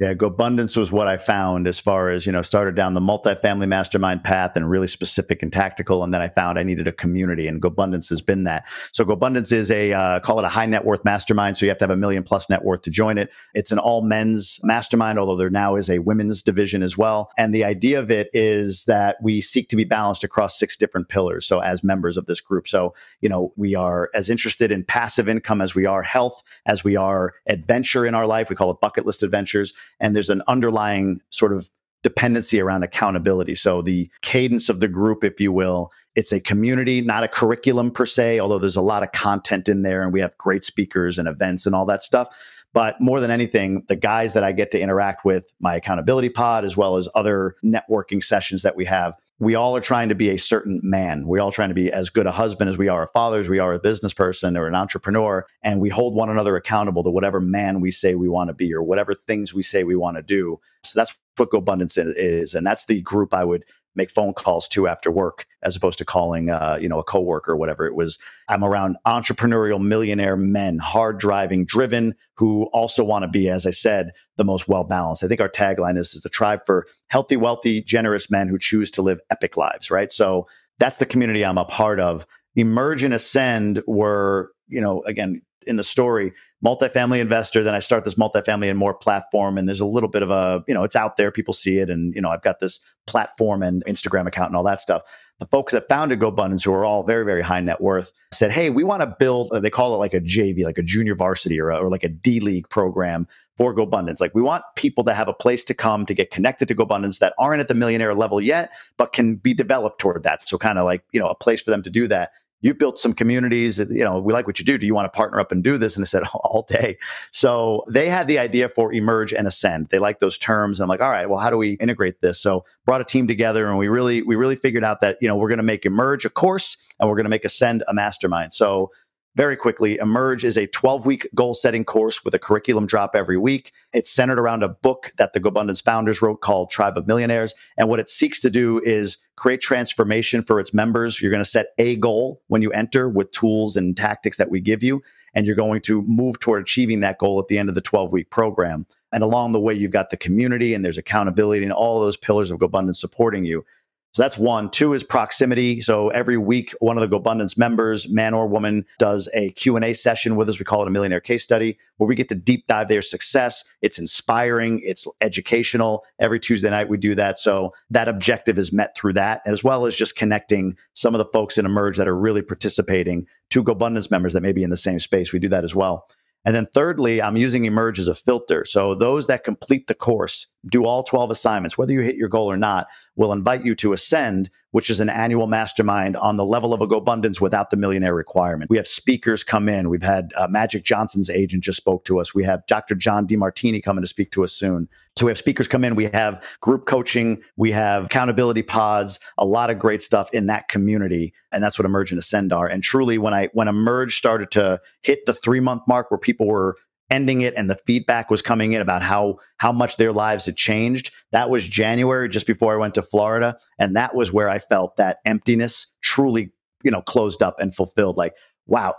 Yeah, GoBundance was what I found as far as, you know, started down the multifamily mastermind path and really specific and tactical. And then I found I needed a community and GoBundance has been that. So GoBundance is a, uh, call it a high net worth mastermind. So you have to have a million plus net worth to join it. It's an all men's mastermind, although there now is a women's division as well. And the idea of it is that we seek to be balanced across six different pillars. So as members of this group. So, you know, we are as interested in passive income as we are health, as we are adventure in our life. We call it bucket list adventures and there's an underlying sort of dependency around accountability. So the cadence of the group, if you will, it's a community, not a curriculum per se, although there's a lot of content in there and we have great speakers and events and all that stuff. But more than anything, the guys that I get to interact with, my accountability pod, as well as other networking sessions that we have, we all are trying to be a certain man. We all trying to be as good a husband as we are a father, as we are a business person or an entrepreneur. And we hold one another accountable to whatever man we say we want to be or whatever things we say we want to do. So that's what GoBundance is. And that's the group I would make phone calls to after work as opposed to calling uh, you know a coworker or whatever it was. I'm around entrepreneurial millionaire men hard driving driven who also want to be as i said the most well balanced i think our tagline is, is the tribe for healthy wealthy generous men who choose to live epic lives right? So that's the community i'm a part of. Emerge and ascend were you know again in the story multifamily investor then i start this multifamily and more platform and there's a little bit of a you know it's out there people see it and you know i've got this platform and instagram account and all that stuff the folks that founded GoBundance, who are all very, very high net worth, said, Hey, we want to build, uh, they call it like a JV, like a junior varsity or, a, or like a D League program for GoBundance. Like we want people to have a place to come to get connected to GoBundance that aren't at the millionaire level yet, but can be developed toward that. So kind of like, you know, a place for them to do that you've built some communities that, you know, we like what you do. Do you want to partner up and do this? And I said, all day. So they had the idea for emerge and ascend. They like those terms. I'm like, all right, well, how do we integrate this? So brought a team together and we really, we really figured out that, you know, we're going to make emerge a course and we're going to make ascend a mastermind. So very quickly, Emerge is a 12 week goal setting course with a curriculum drop every week. It's centered around a book that the GoBundance founders wrote called Tribe of Millionaires. And what it seeks to do is create transformation for its members. You're going to set a goal when you enter with tools and tactics that we give you. And you're going to move toward achieving that goal at the end of the 12 week program. And along the way, you've got the community and there's accountability and all those pillars of GoBundance supporting you. So that's one. Two is proximity. So every week, one of the GoBundance members, man or woman, does a Q&A session with us. We call it a millionaire case study where we get to deep dive their success. It's inspiring. It's educational. Every Tuesday night, we do that. So that objective is met through that, as well as just connecting some of the folks in Emerge that are really participating to GoBundance members that may be in the same space. We do that as well. And then thirdly, I'm using Emerge as a filter. So those that complete the course, do all 12 assignments, whether you hit your goal or not, will invite you to Ascend, which is an annual mastermind on the level of a GoBundance without the millionaire requirement. We have speakers come in. We've had uh, Magic Johnson's agent just spoke to us. We have Dr. John Demartini coming to speak to us soon. So we have speakers come in. We have group coaching. We have accountability pods. A lot of great stuff in that community, and that's what Emerge and Ascend are. And truly, when I when Emerge started to hit the three month mark, where people were ending it and the feedback was coming in about how how much their lives had changed that was january just before i went to florida and that was where i felt that emptiness truly you know closed up and fulfilled like wow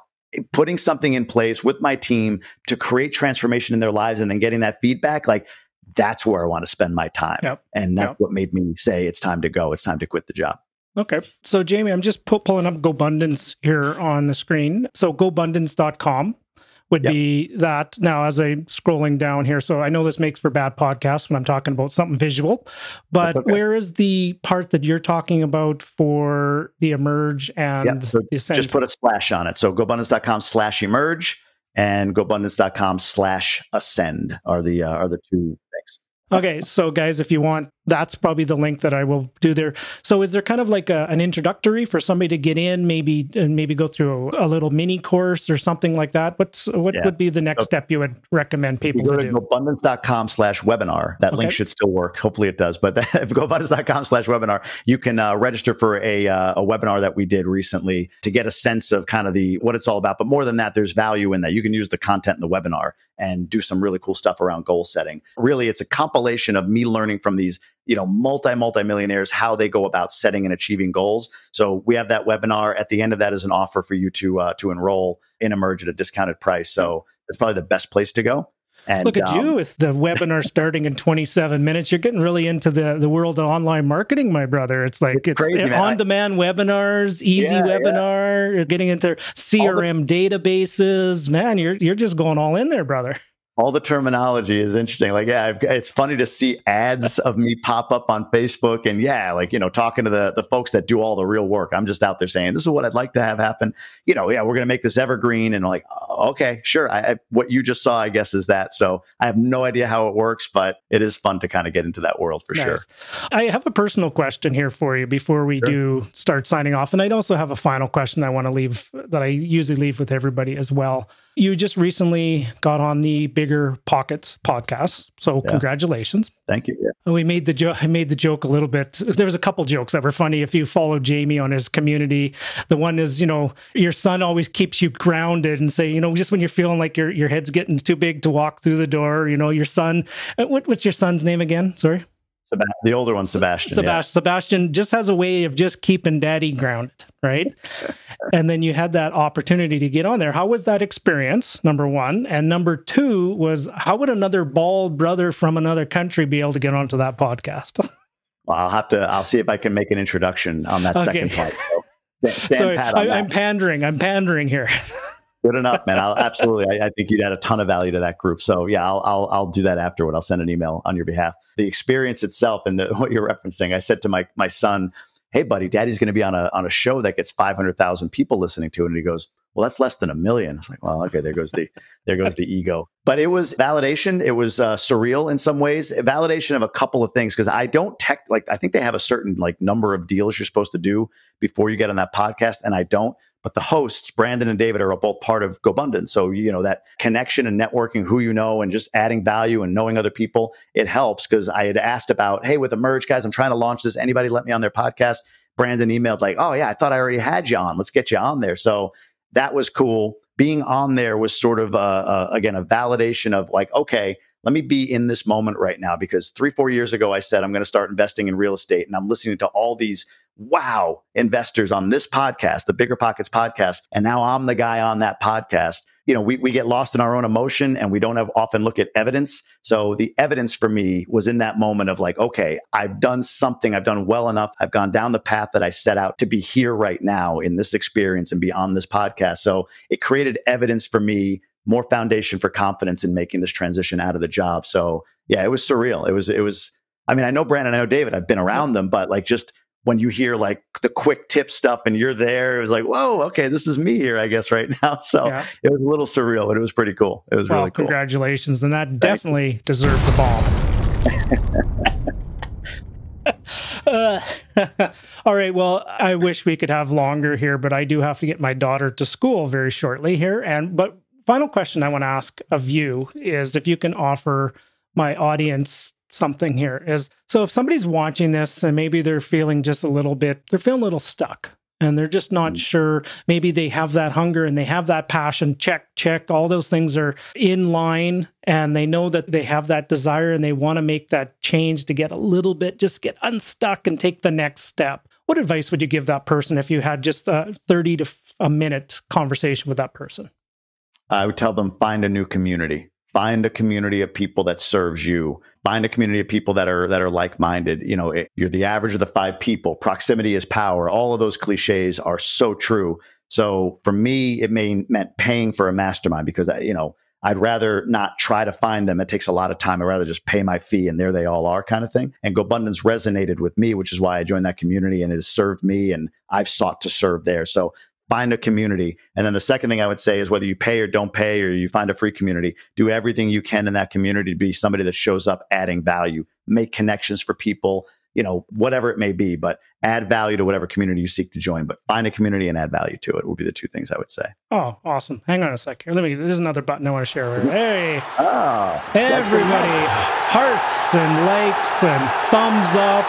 putting something in place with my team to create transformation in their lives and then getting that feedback like that's where i want to spend my time yep. and that's yep. what made me say it's time to go it's time to quit the job Okay. So, Jamie, I'm just pu- pulling up GoBundance here on the screen. So, gobundance.com would yep. be that now as I'm scrolling down here. So I know this makes for bad podcasts when I'm talking about something visual, but okay. where is the part that you're talking about for the emerge and yep. so Just put a slash on it. So gobundance.com slash emerge and gobundance.com slash ascend are the uh, are the two things. Okay, so guys, if you want that's probably the link that I will do there. So is there kind of like a, an introductory for somebody to get in, maybe and maybe go through a, a, little mini course or something like that? What's what yeah. would be the next so, step you would recommend people go to, to do? GoBundance.com slash webinar. That okay. link should still work. Hopefully it does. But if GoBundance.com slash webinar, you can uh, register for a, uh, a webinar that we did recently to get a sense of kind of the what it's all about. But more than that, there's value in that. You can use the content in the webinar and do some really cool stuff around goal setting. Really, it's a compilation of me learning from these, you know, multi multi millionaires how they go about setting and achieving goals. So we have that webinar. At the end of that is an offer for you to uh, to enroll in Emerge at a discounted price. So it's probably the best place to go. And, Look at um, you with the webinar starting in 27 minutes. You're getting really into the, the world of online marketing, my brother. It's like it's, it's on demand webinars, easy yeah, webinar. Yeah. You're getting into CRM the- databases. Man, you're you're just going all in there, brother all the terminology is interesting. Like, yeah, I've, it's funny to see ads of me pop up on Facebook, and yeah, like you know, talking to the the folks that do all the real work. I'm just out there saying, "This is what I'd like to have happen." You know, yeah, we're going to make this evergreen, and like, oh, okay, sure. I, I, what you just saw, I guess, is that. So I have no idea how it works, but it is fun to kind of get into that world for nice. sure. I have a personal question here for you before we sure. do start signing off, and I'd also have a final question I want to leave that I usually leave with everybody as well. You just recently got on the Bigger Pockets podcast, so yeah. congratulations. Thank you. Yeah. We made the joke. I made the joke a little bit. There was a couple jokes that were funny. If you follow Jamie on his community, the one is, you know, your son always keeps you grounded and say, you know, just when you're feeling like your your head's getting too big to walk through the door, you know, your son. Uh, what, what's your son's name again? Sorry the older one, Sebastian. Sebastian, yeah. Sebastian just has a way of just keeping daddy grounded, right? and then you had that opportunity to get on there. How was that experience? Number one, and number two was how would another bald brother from another country be able to get onto that podcast? well, I'll have to. I'll see if I can make an introduction on that okay. second part. So, Sorry, I, I'm pandering. I'm pandering here. Good enough, man. I'll absolutely. I, I, think you'd add a ton of value to that group. So yeah, I'll I'll, I'll do that afterward. I'll send an email on your behalf. The experience itself and the, what you're referencing. I said to my my son, "Hey, buddy, Daddy's going to be on a on a show that gets five hundred thousand people listening to it," and he goes, "Well, that's less than a million. I was like, "Well, okay, there goes the there goes the ego." But it was validation. It was uh, surreal in some ways. Validation of a couple of things because I don't tech like I think they have a certain like number of deals you're supposed to do before you get on that podcast, and I don't. But the hosts, Brandon and David, are both part of GoBundance. So, you know, that connection and networking, who you know, and just adding value and knowing other people, it helps. Because I had asked about, hey, with Emerge, guys, I'm trying to launch this. Anybody let me on their podcast? Brandon emailed, like, oh, yeah, I thought I already had you on. Let's get you on there. So that was cool. Being on there was sort of, a, a, again, a validation of like, okay, let me be in this moment right now because three, four years ago, I said I'm going to start investing in real estate. And I'm listening to all these wow investors on this podcast, the Bigger Pockets podcast. And now I'm the guy on that podcast. You know, we, we get lost in our own emotion and we don't have often look at evidence. So the evidence for me was in that moment of like, okay, I've done something, I've done well enough, I've gone down the path that I set out to be here right now in this experience and be on this podcast. So it created evidence for me more foundation for confidence in making this transition out of the job. So yeah, it was surreal. It was, it was, I mean, I know Brandon, I know David, I've been around them, but like just when you hear like the quick tip stuff and you're there, it was like, whoa, okay, this is me here, I guess, right now. So yeah. it was a little surreal, but it was pretty cool. It was well, really cool. Congratulations. And that Thank definitely you. deserves a ball. uh, all right. Well, I wish we could have longer here, but I do have to get my daughter to school very shortly here. And but final question I want to ask of you is if you can offer my audience something here is so if somebody's watching this and maybe they're feeling just a little bit, they're feeling a little stuck and they're just not mm. sure. Maybe they have that hunger and they have that passion. Check, check. All those things are in line and they know that they have that desire and they want to make that change to get a little bit, just get unstuck and take the next step. What advice would you give that person if you had just a 30 to a minute conversation with that person? I would tell them find a new community. Find a community of people that serves you. Find a community of people that are that are like-minded. You know, it, you're the average of the five people. Proximity is power. All of those cliches are so true. So for me, it may meant paying for a mastermind because I, you know I'd rather not try to find them. It takes a lot of time. I'd rather just pay my fee and there they all are kind of thing. And GoBundance resonated with me, which is why I joined that community and it has served me and I've sought to serve there. So find a community. And then the second thing I would say is whether you pay or don't pay, or you find a free community, do everything you can in that community to be somebody that shows up adding value, make connections for people, you know, whatever it may be, but add value to whatever community you seek to join. But find a community and add value to it would be the two things I would say. Oh, awesome. Hang on a sec here. Let me, there's another button I want to share. With Hey, oh, everybody, hearts and likes and thumbs up.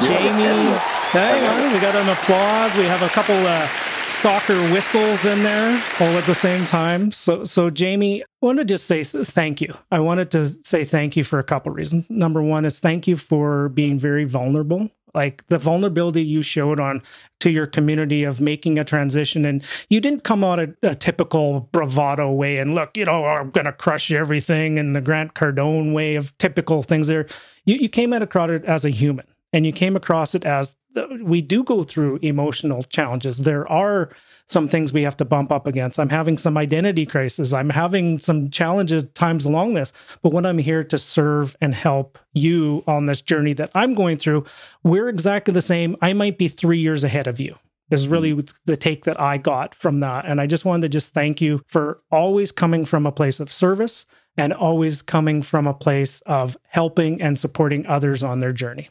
Jamie, hang on. We got an applause. We have a couple uh, soccer whistles in there all at the same time. So, so Jamie, I want to just say th- thank you. I wanted to say thank you for a couple reasons. Number one is thank you for being very vulnerable. Like the vulnerability you showed on to your community of making a transition, and you didn't come out a, a typical bravado way and look, you know, I'm going to crush everything in the Grant Cardone way of typical things. There, you, you came out at it as a human and you came across it as we do go through emotional challenges. There are some things we have to bump up against. I'm having some identity crisis. I'm having some challenges times along this. But when I'm here to serve and help you on this journey that I'm going through, we're exactly the same. I might be three years ahead of you. Is really mm-hmm. the take that I got from that. And I just wanted to just thank you for always coming from a place of service and always coming from a place of helping and supporting others on their journey.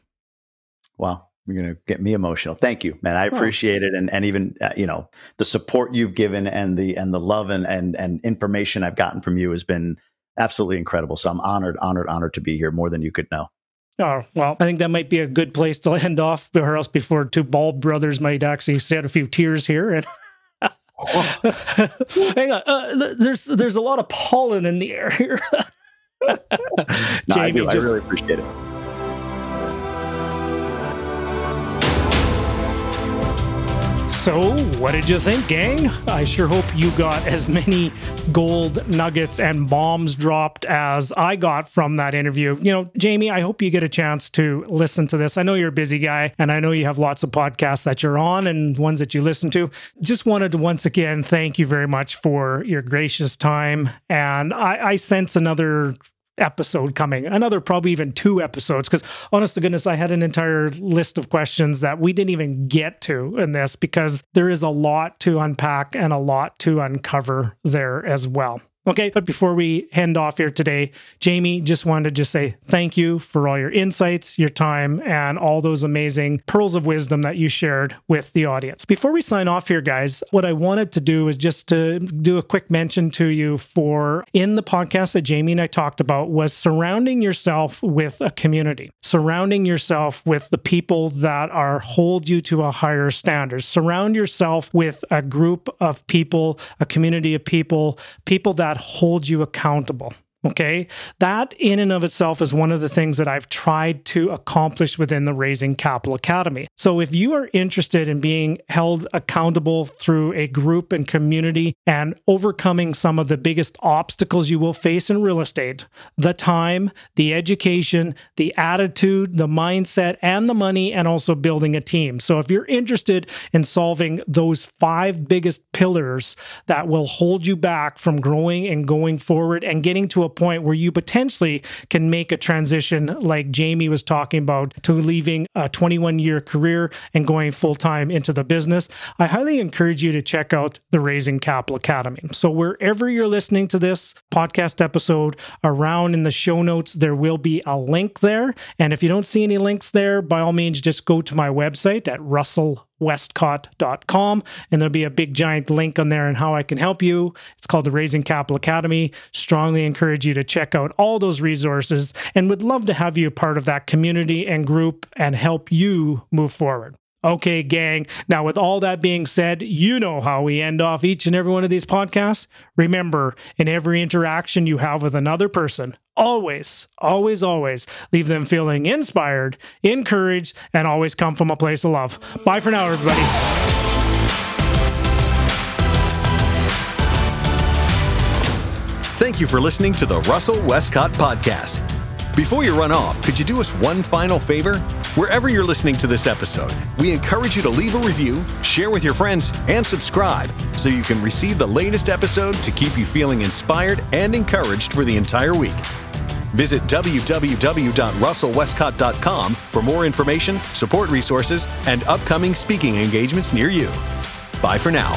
Wow. You're going to get me emotional. Thank you, man. I appreciate it. And, and even, uh, you know, the support you've given and the, and the love and, and, and information I've gotten from you has been absolutely incredible. So I'm honored, honored, honored to be here more than you could know. Oh, well, I think that might be a good place to end off, or else before two bald brothers might actually shed a few tears here. And hang on, uh, there's there's a lot of pollen in the air here. no, Jamie, I, do. Just, I really appreciate it. So, what did you think, gang? I sure hope you got as many gold nuggets and bombs dropped as I got from that interview. You know, Jamie, I hope you get a chance to listen to this. I know you're a busy guy, and I know you have lots of podcasts that you're on and ones that you listen to. Just wanted to once again thank you very much for your gracious time. And I, I sense another episode coming, another probably even two episodes. Because honest to goodness, I had an entire list of questions that we didn't even get to in this because there is a lot to unpack and a lot to uncover there as well. Okay, but before we hand off here today, Jamie just wanted to just say thank you for all your insights, your time, and all those amazing pearls of wisdom that you shared with the audience. Before we sign off here, guys, what I wanted to do is just to do a quick mention to you for in the podcast that Jamie and I talked about was surrounding yourself with a community, surrounding yourself with the people that are hold you to a higher standard. Surround yourself with a group of people, a community of people, people that that holds you accountable. Okay. That in and of itself is one of the things that I've tried to accomplish within the Raising Capital Academy. So if you are interested in being held accountable through a group and community and overcoming some of the biggest obstacles you will face in real estate, the time, the education, the attitude, the mindset, and the money, and also building a team. So if you're interested in solving those five biggest pillars that will hold you back from growing and going forward and getting to a point where you potentially can make a transition like Jamie was talking about to leaving a 21 year career and going full time into the business, I highly encourage you to check out the Raising Capital Academy. So, wherever you're listening to this podcast episode, around in the show notes, there will be a link there. And if you don't see any links there, by all means, just go to my website at Russell westcott.com and there'll be a big giant link on there and how I can help you. It's called the Raising Capital Academy. Strongly encourage you to check out all those resources and would love to have you part of that community and group and help you move forward. Okay, gang. Now, with all that being said, you know how we end off each and every one of these podcasts. Remember, in every interaction you have with another person, always, always, always leave them feeling inspired, encouraged, and always come from a place of love. Bye for now, everybody. Thank you for listening to the Russell Westcott Podcast. Before you run off, could you do us one final favor? Wherever you're listening to this episode, we encourage you to leave a review, share with your friends, and subscribe so you can receive the latest episode to keep you feeling inspired and encouraged for the entire week. Visit www.russellwestcott.com for more information, support resources, and upcoming speaking engagements near you. Bye for now.